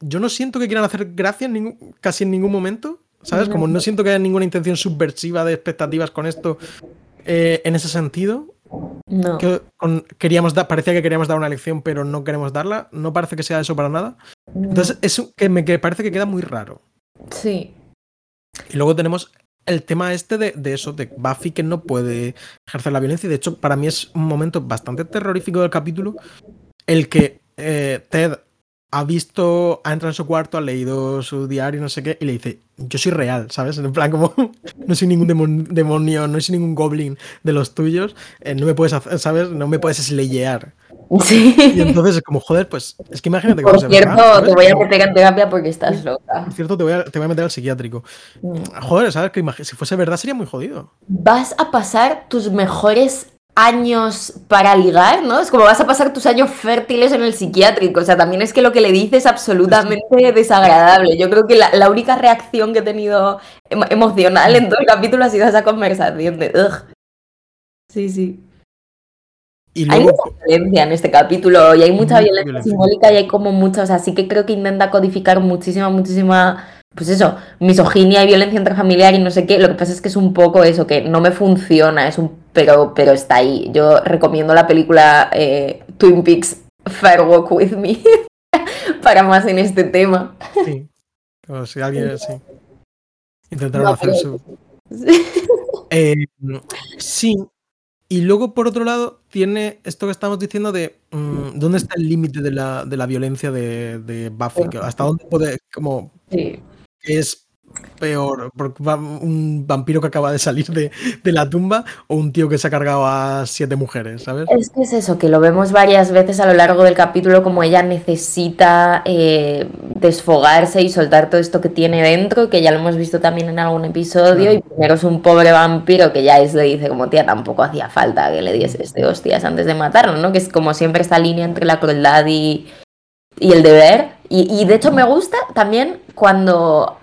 yo no siento que quieran hacer gracia en ningún, casi en ningún momento. ¿Sabes? Como no siento que haya ninguna intención subversiva de expectativas con esto eh, en ese sentido. No. Que con, queríamos parecía que queríamos dar una lección, pero no queremos darla. No parece que sea eso para nada. Entonces, eso que me que parece que queda muy raro. Sí. Y luego tenemos el tema este de, de, eso, de Buffy que no puede ejercer la violencia. Y de hecho, para mí es un momento bastante terrorífico del capítulo. El que eh, Ted ha visto, ha entrado en su cuarto, ha leído su diario, no sé qué, y le dice, yo soy real, ¿sabes? En plan, como, *laughs* no soy ningún demonio, no soy ningún goblin de los tuyos, eh, no me puedes hacer, ¿sabes? No me puedes sleyear. Sí. Y entonces es como, joder, pues, es que imagínate Por cómo cierto, se ¿sabes? te voy a meter en terapia porque estás loca. Por cierto, te voy, a, te voy a meter al psiquiátrico. Joder, ¿sabes? Que si fuese verdad sería muy jodido. Vas a pasar tus mejores años para ligar, ¿no? Es como vas a pasar tus años fértiles en el psiquiátrico. O sea, también es que lo que le dices es absolutamente *laughs* desagradable. Yo creo que la, la única reacción que he tenido em emocional en todo el capítulo ha sido esa conversación de Ugh. Sí, sí. Y Hay mucha violencia en este capítulo y hay mucha Mucha violencia violencia. simbólica y hay como muchas, así que creo que intenta codificar muchísima, muchísima, pues eso, misoginia y violencia intrafamiliar y no sé qué. Lo que pasa es que es un poco eso, que no me funciona, es un pero, pero está ahí. Yo recomiendo la película eh, Twin Peaks Fair Walk With Me *laughs* para más en este tema. sí. O si alguien, sí. Intentaron No, hacer su, *laughs* Eh, sí. Y luego, por otro lado, tiene esto que estamos diciendo de mm, dónde está el límite de la, de la violencia de, de Buffy. Hasta dónde puede, como, Sí. es peor, un vampiro que acaba de salir de, de la tumba o un tío que se ha cargado a siete mujeres, ¿sabes? Es que es eso, que lo vemos varias veces a lo largo del capítulo, como ella necesita eh, desfogarse y soltar todo esto que tiene dentro, que ya lo hemos visto también en algún episodio, Claro. y primero es un pobre vampiro que ya es, le dice como tía, tampoco hacía falta que le dieses de hostias antes de matarlo, ¿no? Que es como siempre esta línea entre la crueldad y, y el deber. Y, y de hecho me gusta también cuando,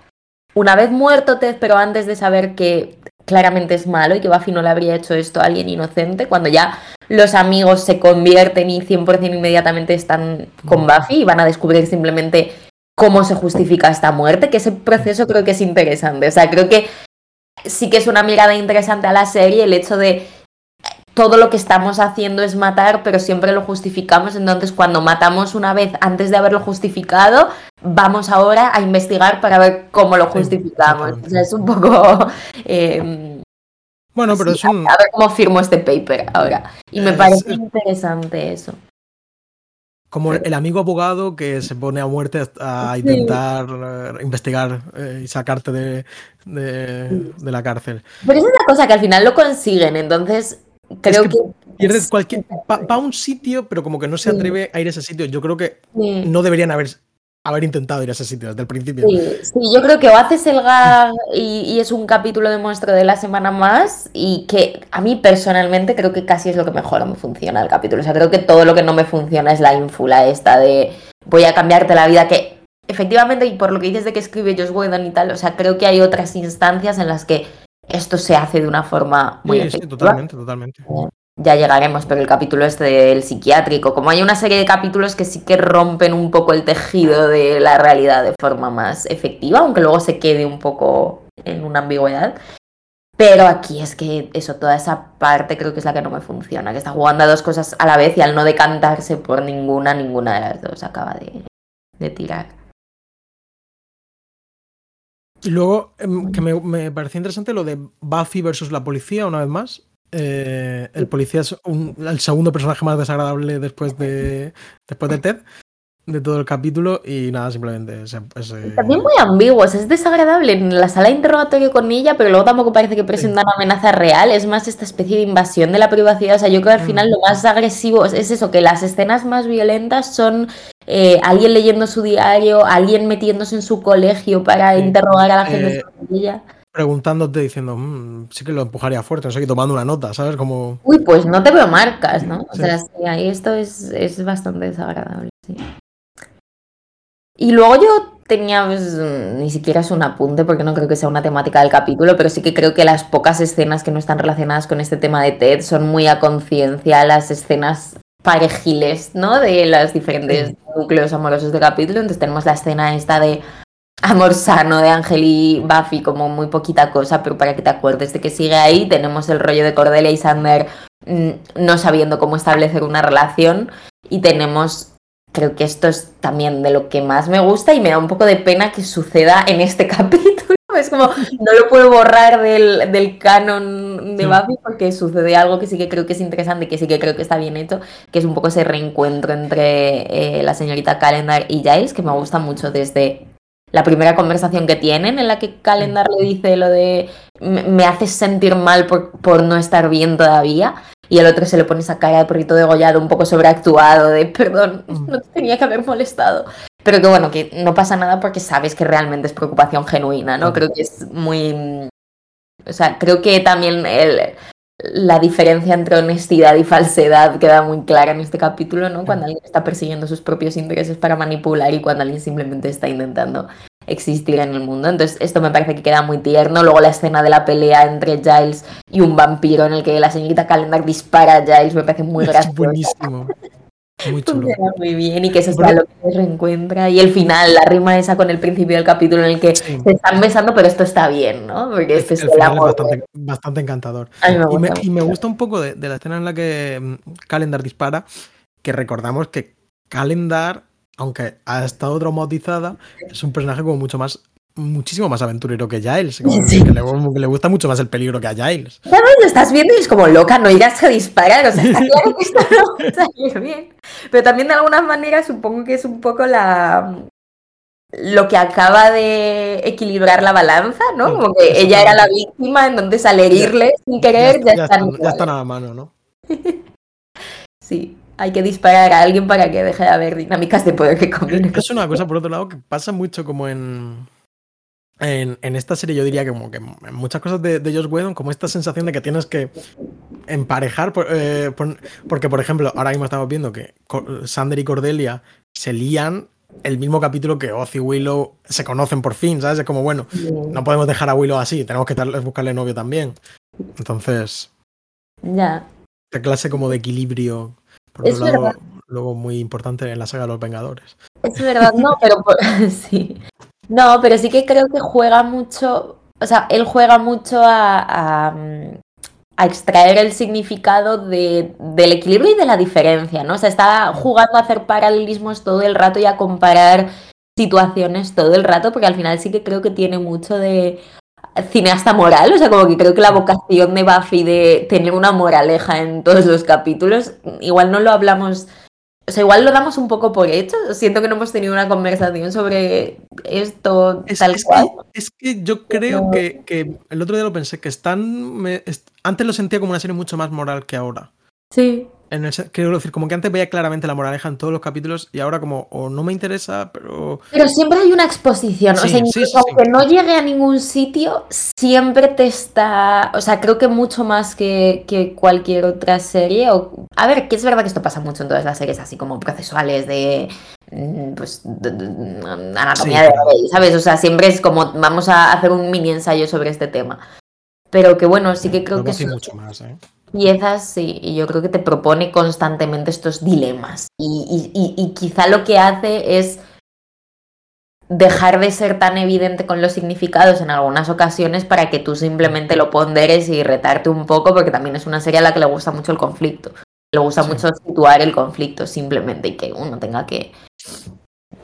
una vez muerto Ted, pero antes de saber que claramente es malo y que Buffy no le habría hecho esto a alguien inocente, cuando ya los amigos se convierten y 100% inmediatamente están con Buffy y van a descubrir simplemente cómo se justifica esta muerte, que ese proceso creo que es interesante. O sea, creo que sí que es una mirada interesante a la serie el hecho de todo lo que estamos haciendo es matar, pero siempre lo justificamos. Entonces, cuando matamos una vez antes de haberlo justificado, vamos ahora a investigar para ver cómo lo justificamos. O sea, es un poco... *laughs* eh, Bueno, pero Sí, es un. a ver cómo firmo este paper ahora. Y me Es- parece interesante eso. Como el amigo abogado que se pone a muerte a intentar eh, investigar eh, y sacarte de, de, de la cárcel. Pero es una cosa que al final lo consiguen, entonces creo que que... Pierdes cualquier. Va, va a un sitio, pero como que no se Sí. atreve a ir a ese sitio. Yo creo que Sí. no deberían haber, haber intentado ir a ese sitio desde el principio. Sí, sí, yo creo que o haces el gag y, y es un capítulo de monstruo de la semana más y que a mí personalmente creo que casi es lo que mejor me funciona el capítulo. O sea, creo que todo lo que no me funciona es la ínfula esta de voy a cambiarte la vida que efectivamente y por lo que dices de que escribe Josh Whedon y tal, o sea, creo que hay otras instancias en las que esto se hace de una forma muy Sí, sí, efectiva. totalmente, totalmente. ya llegaremos, pero el capítulo este del psiquiátrico, como hay una serie de capítulos que sí que rompen un poco el tejido de la realidad de forma más efectiva, aunque luego se quede un poco en una ambigüedad. Pero aquí es que eso, toda esa parte creo que es la que no me funciona, que está jugando a dos cosas a la vez y al no decantarse por ninguna, ninguna de las dos acaba de, de tirar. Y luego, em, que me, me pareció interesante lo de Buffy versus la policía, una vez más. Eh, el policía es un- el segundo personaje más desagradable después de, después de Ted, de todo el capítulo. Y nada, simplemente ese- ese- También muy ambiguos, es desagradable en la sala de interrogatorio con ella, pero luego tampoco parece que presenta una amenaza real, es más esta especie de invasión de la privacidad. O sea, yo creo que al final lo más agresivo es, es eso, que las escenas más violentas son eh, alguien leyendo su diario, alguien metiéndose en su colegio para interrogar a la gente Eh, sobre ella. preguntándote, diciendo, "Mm, sí que lo empujaría fuerte, no sé tomando una nota, ¿sabes? Como. Uy, pues no te veo marcas, ¿no? O Sí. sea, sí, ahí esto es, es bastante desagradable, sí. Y luego yo tenía, pues, ni siquiera es un apunte porque no creo que sea una temática del capítulo, pero sí que creo que las pocas escenas que no están relacionadas con este tema de TED son muy a conciencia las escenas parejiles, ¿no? De los diferentes Sí. núcleos amorosos del capítulo. Entonces tenemos la escena esta de amor sano de Ángel y Buffy como muy poquita cosa, pero para que te acuerdes de que sigue ahí. Tenemos el rollo de Cordelia y Sander mm, no sabiendo cómo establecer una relación y tenemos, creo que esto es también de lo que más me gusta y me da un poco de pena que suceda en este *laughs* capítulo. Es como, no lo puedo borrar del, del canon de Sí. Buffy porque sucede algo que sí que creo que es interesante, que sí que creo que está bien hecho, que es un poco ese reencuentro entre eh, la señorita Calendar y Giles, que me gusta mucho desde la primera conversación que tienen, en la que Calendar le dice lo de me me haces sentir mal por, por no estar bien todavía, y el otro se le pone esa cara de perrito degollado, un poco sobreactuado, de perdón, Mm. no te tenía que haber molestado. Pero que bueno, que no pasa nada porque sabes que realmente es preocupación genuina, ¿no? Creo que es muy... mm, O sea, creo que también el, la diferencia entre honestidad y falsedad queda muy clara en este capítulo, ¿no? Cuando alguien está persiguiendo sus propios intereses para manipular y cuando alguien simplemente está intentando existir en el mundo. Entonces, esto me parece que queda muy tierno. Luego la escena de la pelea entre Giles y un vampiro en el que la señorita Calendar dispara a Giles me parece muy Es gracioso. buenísimo. Muy chulo. Funciona muy bien y que eso Bueno. sea lo que se reencuentra. Y el final, la rima esa con el principio del capítulo en el que Sí. se están besando, pero esto está bien, ¿no? Porque El, este es el el final es amor. bastante, bastante encantador. Y me, y gusta un poco de, de la escena en la que mm, Calendar dispara, que recordamos que Calendar, aunque ha estado traumatizada, es un personaje como mucho más, muchísimo más aventurero que Giles, *laughs* como Sí. que, le, como que le gusta mucho más el peligro que a Giles. ¿Sabes? Lo estás viendo y es como loca, no irás a disparar. O sea, está claro que esto no *laughs* va a salir bien. Pero también de alguna manera supongo que es un poco la lo que acaba de equilibrar la balanza, ¿no? Sí, Como que ella era la víctima, entonces al herirle sin querer ya, ya, están, ya están a la mano, ¿no? *laughs* Sí, hay que disparar a alguien para que deje de haber dinámicas de poder que combinen. Es una cosa, por otro lado, que pasa mucho como en. En, en esta serie, yo diría que como que en muchas cosas de, de Whedon, como esta sensación de que tienes que emparejar. por- eh, por- porque, por ejemplo, ahora mismo estamos viendo que Sander y Cordelia se lían el mismo capítulo que Oz y Willow se conocen por fin, ¿sabes? Es como, bueno, no podemos dejar a Willow así, tenemos que buscarle novio también. Entonces, Ya. esta clase como de equilibrio, por Es otro lado, luego muy importante en la saga de los Vengadores. Es verdad, no, pero por- *laughs* sí. No, pero sí que creo que juega mucho, o sea, él juega mucho a, a, a extraer el significado de, del equilibrio y de la diferencia, ¿no? O sea, está jugando a hacer paralelismos todo el rato y a comparar situaciones todo el rato, porque al final sí que creo que tiene mucho de cineasta moral, o sea, como que creo que la vocación de Buffy de tener una moraleja en todos los capítulos, igual no lo hablamos o sea, igual lo damos un poco por hecho. Siento que no hemos tenido una conversación sobre esto Es, tal es cual. que, es que yo creo que, que el otro día lo pensé, que están. me- est- antes lo sentía como una serie mucho más moral que ahora. Sí. En el quiero decir, como que antes veía claramente la moraleja en todos los capítulos y ahora como o no me interesa, pero Pero siempre hay una exposición. o sea, sí, incluso sí, aunque no llegue a ningún sitio, siempre te está. O sea, creo que mucho más que, que cualquier otra serie. O... A ver, que es verdad que esto pasa mucho en todas las series, así como procesuales de. mm, Pues. de- anatomía Sí, de. Grey, ¿sabes? O sea, siempre es como. Vamos a hacer un mini ensayo sobre este tema. Pero que bueno, sí que creo luego que sí mucho más, ¿eh? Piezas, sí, y yo creo que te propone constantemente estos dilemas. Y, y- y- y quizá lo que hace es dejar de ser tan evidente con los significados en algunas ocasiones para que tú simplemente lo ponderes y retarte un poco, porque también es una serie a la que le gusta mucho el conflicto. Le gusta Sí. mucho situar el conflicto simplemente y que uno tenga que,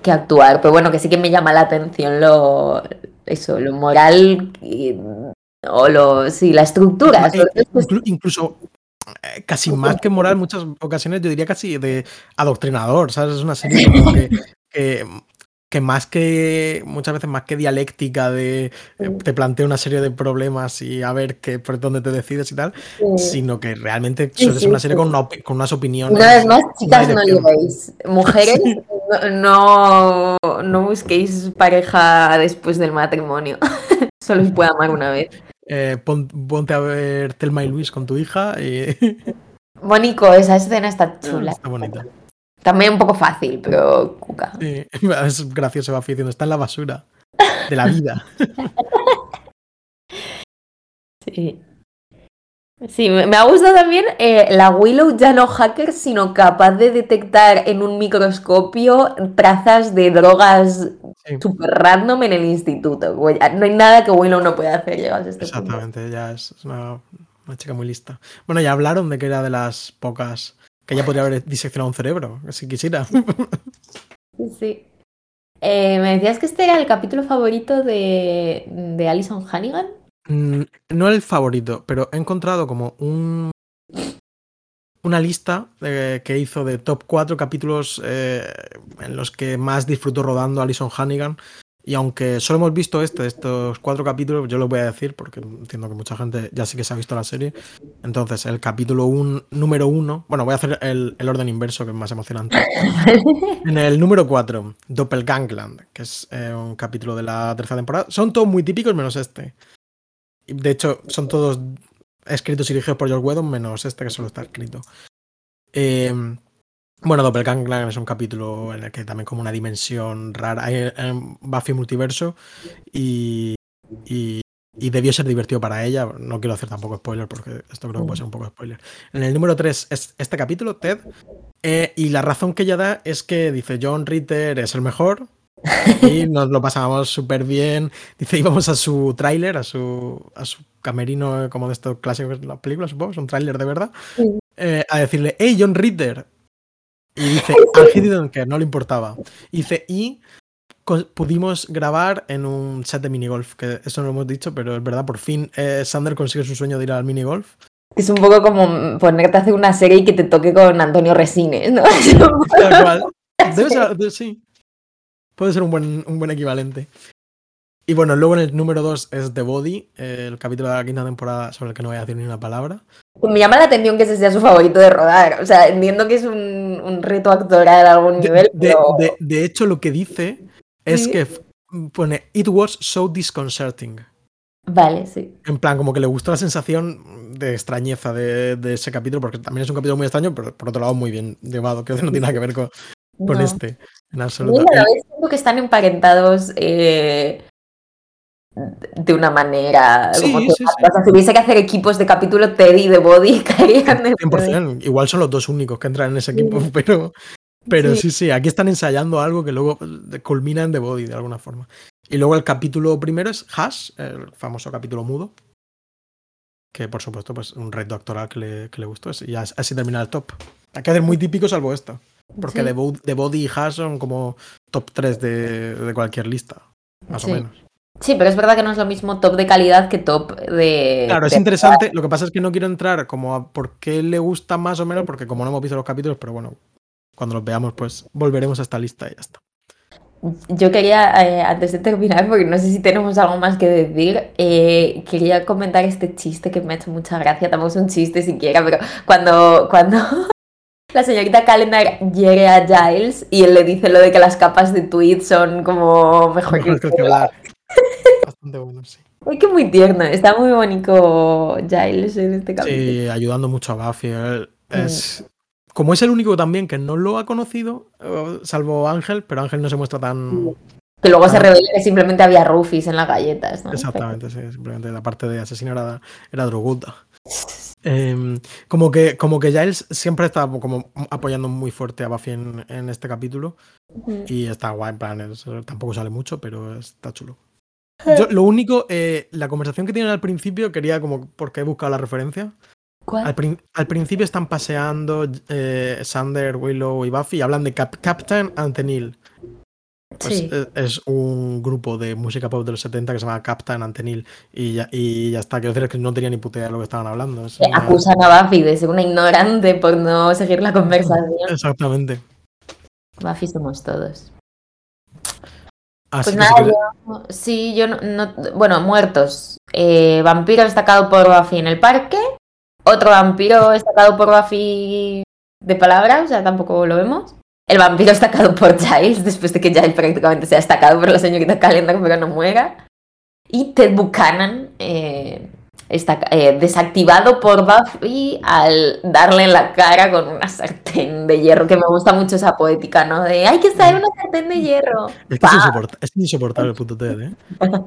que actuar. Pero bueno, que sí que me llama la atención lo, eso, lo moral o lo, sí, la estructura. incluso eh, casi más que moral, muchas ocasiones yo diría casi de adoctrinador, ¿sabes? Es una serie como que, que, más que, muchas veces más que dialéctica de eh, te plantea una serie de problemas y a ver qué, por dónde te decides y tal, sino que realmente suele ser una serie con, con, unas opiniones. Una vez más, chicas, no ligáis. Mujeres, no, no busquéis pareja después del matrimonio. *laughs* Solo os puede amar una vez. Eh, ponte a ver Telma y Luis con tu hija. Y... *laughs* Bonico, esa escena está chula. Está bonita. También un poco fácil, pero cuca. Sí, *laughs* es gracioso, va diciendo, está en la basura de la vida. *laughs* sí. Sí, me ha gustado también eh, la Willow ya no hacker, sino capaz de detectar en un microscopio trazas de drogas super random en el instituto. No hay nada que Willow no pueda hacer llegar a este Exactamente, ya es una, chica muy lista. Bueno, ya hablaron de que era de las pocas que ya podría haber diseccionado un cerebro, si quisiera. Sí, *laughs* sí. Eh, me decías que este era el capítulo favorito de, de Alison Hannigan. Mm, no el favorito, pero he encontrado como un una lista eh, que hizo de top 4 capítulos eh, en los que más disfrutó rodando Alison Hannigan. Y aunque solo hemos visto este estos cuatro capítulos, yo lo voy a decir porque entiendo que mucha gente ya sí que se ha visto la serie. Entonces, el capítulo un, número 1, bueno, voy a hacer el, orden inverso que es más emocionante. *laughs* en el número 4, Doppelgangland, que es eh, un capítulo de la tercera temporada. Son todos muy típicos menos este. De hecho, son todos escritos y dirigidos por George Whedon, menos este que solo está escrito. Eh, bueno, Doppelganger es un capítulo en el que también como una dimensión rara. Hay Buffy multiverso y, y, debió ser divertido para ella. No quiero hacer tampoco spoiler porque esto creo que puede ser un poco spoiler. En el número 3 es este capítulo, Ted. Eh, y la razón que ella da es que dice John Ritter es el mejor, y nos lo pasábamos súper bien. Dice, íbamos a su tráiler, a su, a su camerino como de estos clásicos de las películas, supongo, es un tráiler de verdad, eh, a decirle, hey, John Ritter. Y dice, *laughs* al que no le importaba. Y dice, y pudimos grabar en un set de minigolf, que eso no lo hemos dicho, pero es verdad, por fin eh, Sander consigue su sueño de ir al minigolf. Es un poco como ponerte a hacer una serie y que te toque con Antonio Resines, ¿no? *laughs* Tal cual. *laughs* Debe ser, sí. Puede ser un buen, un buen equivalente. Y bueno, luego en el número 2 es The Body, el capítulo de la quinta temporada sobre el que no voy a decir ni una palabra. Me llama la atención que ese sea su favorito de rodar. O sea, entiendo que es un, reto actoral a algún nivel. De, hecho, lo que dice es que pone It was so disconcerting. Vale, sí. En plan, como que le gustó la sensación de extrañeza de, ese capítulo, porque también es un capítulo muy extraño, pero por otro lado muy bien llevado, que no tiene nada que ver con, con este. En absoluto. siento que están emparentados eh, de una manera. si hubiese que hacer equipos de capítulo Teddy y de Body, *laughs* caerían de 100%. Igual son los dos únicos que entran en ese equipo, pero, pero sí. sí, aquí están ensayando algo que luego culmina en The Body de alguna forma. Y luego el capítulo primero es Hash, el famoso capítulo mudo. Que por supuesto, pues un reto actoral que le, que le gustó. Y así termina el top. Hay que hacer muy típico salvo esto. Porque The, Body y Hash son como top 3 de, cualquier lista, más o menos. Sí, pero es verdad que no es lo mismo top de calidad que top de. Claro, es interesante. Lo que pasa es que no quiero entrar como a por qué le gusta más o menos, porque como no hemos visto los capítulos, pero bueno, cuando los veamos, pues volveremos a esta lista y ya está. Yo quería, eh, antes de terminar, porque no sé si tenemos algo más que decir, eh, quería comentar este chiste que me ha hecho mucha gracia. Tampoco es un chiste siquiera, pero cuando, cuando la señorita Calendar llegue a Giles y él le dice lo de que las capas de tweet son como mejor, que, hablar. *laughs* Bastante bueno, sí. Uy, que muy tierno, está muy bonito Giles en este capítulo. Sí, ayudando mucho a Buffy. Es, Como es el único también que no lo ha conocido, eh, salvo Ángel, pero Ángel no se muestra tan. Que luego se revela que simplemente había rufis en las galletas, ¿no? Exactamente, sí, simplemente la parte de asesino era, era droguda. *laughs* Em, como que como que Giles siempre está como apoyando muy fuerte a Buffy en, este capítulo. Y está guay, en plan, tampoco sale mucho, pero está chulo. lo único, eh, la conversación que tienen al principio, quería como, porque he buscado la referencia. Al, principio están paseando eh, Sander, Willow y Buffy y hablan de Captain Antenil. Pues, Sí. es un grupo de música pop de los 70 que se llama Captain Antenil y ya, y ya está. Quiero decir que no tenía ni puta idea de lo que estaban hablando. Es una- Acusan a Buffy de ser una ignorante por no seguir la conversación. Exactamente. Buffy somos todos. Así Pues nada, yo, sí, yo no, no- bueno, muertos. Eh, vampiro destacado por Buffy en el parque. Otro vampiro destacado por Buffy de palabra, o sea, tampoco lo vemos. El vampiro destacado por Giles, después de que Giles prácticamente sea destacado por la señorita Calendar, pero no muera. Y Ted Buchanan, eh, está, eh, desactivado por Buffy al darle en la cara con una sartén de hierro, que me gusta mucho esa poética, ¿no? De hay que en una sartén de hierro. Es que insoportable el puto Ted, ¿eh? *laughs*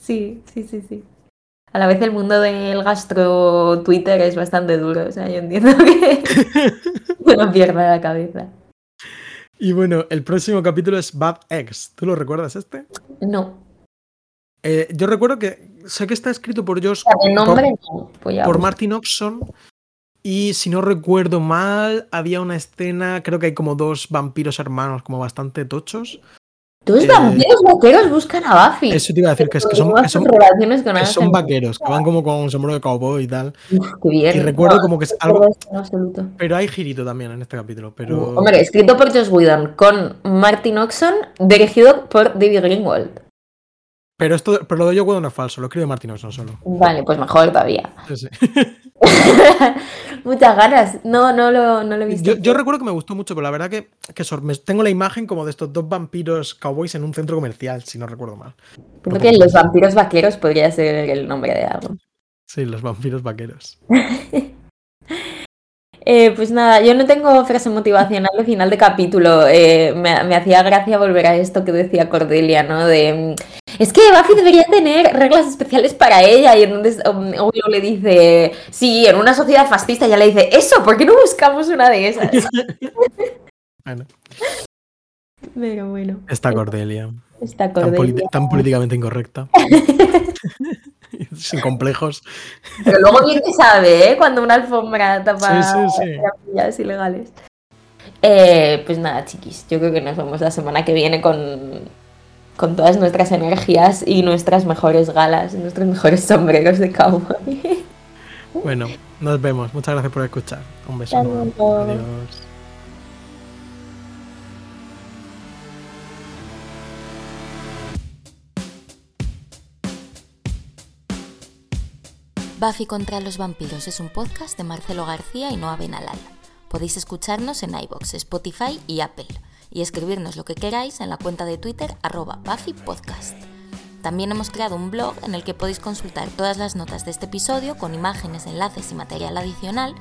Sí, sí, sí, sí. A la vez el mundo del gastro Twitter es bastante duro, o sea, yo entiendo que *laughs* *laughs* uno pierda la cabeza. Y bueno, el próximo capítulo es Bad Eggs. ¿Tú lo recuerdas este? No, Eh, yo recuerdo que sé que está escrito por Josh, por, nombre no. Pues por busco. Martin Oxon. Y si no recuerdo mal, había una escena, creo que hay como dos vampiros hermanos, como bastante tochos. Dos eh, vampiros vaqueros buscan a Buffy. Eso te iba a decir, que es que son, que relaciones con que son vaqueros, que van como con un sombrero de cowboy y tal. Uf, qué bien. Y recuerdo No, como que es algo. absoluto. Pero hay girito también en este capítulo. Pero. Hombre, escrito por Josh Whedon con Martin Oxon, dirigido por David Greenwald. Pero esto, pero lo de Joe no es falso, lo escribe Martin Oxon solo. Vale, pues mejor todavía. Sí, sí. *laughs* Muchas ganas. No, no lo, no lo he visto. Yo, yo recuerdo que me gustó mucho, pero la verdad que, que tengo la imagen como de estos dos vampiros cowboys en un centro comercial, si no recuerdo mal. Creo que los vampiros vaqueros podría ser el nombre de algo. Sí, los vampiros vaqueros. *laughs* Eh, pues nada, yo no tengo frase motivacional de final de capítulo. Eh, me, me hacía gracia volver a esto que decía Cordelia, ¿no? De es que Buffy debería tener reglas especiales para ella. Y entonces um, Willow le dice, sí, en una sociedad fascista, ya le dice, eso, ¿por qué no buscamos una de esas? *laughs* Bueno, Pero bueno, esta Cordelia. está Tan, Cordelia. politi- tan políticamente incorrecta. *laughs* Sin complejos. Pero luego bien que sabe, ¿eh? Cuando una alfombra tapa Sí, sí, sí. ilegales. Eh, pues nada, chiquis, yo creo que nos vemos la semana que viene con, con todas nuestras energías y nuestras mejores galas, nuestros mejores sombreros de cowboy. *laughs* Bueno, nos vemos. Muchas gracias por escuchar. Un beso. Adiós. Buffy contra los vampiros es un podcast de Marcelo García y Noa Benalal. Podéis escucharnos en iBox, Spotify y Apple y escribirnos lo que queráis en la cuenta de Twitter arroba Buffy Podcast. También hemos creado un blog en el que podéis consultar todas las notas de este episodio con imágenes, enlaces y material adicional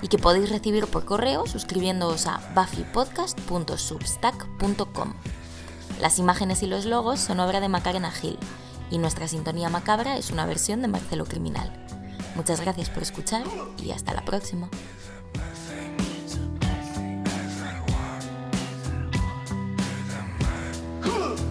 y que podéis recibir por correo suscribiéndoos a buffypodcast.substack.com. Las imágenes y los logos son obra de Macarena Gil y nuestra sintonía macabra es una versión de Marcelo Criminal. Muchas gracias por escuchar y hasta la próxima. Good.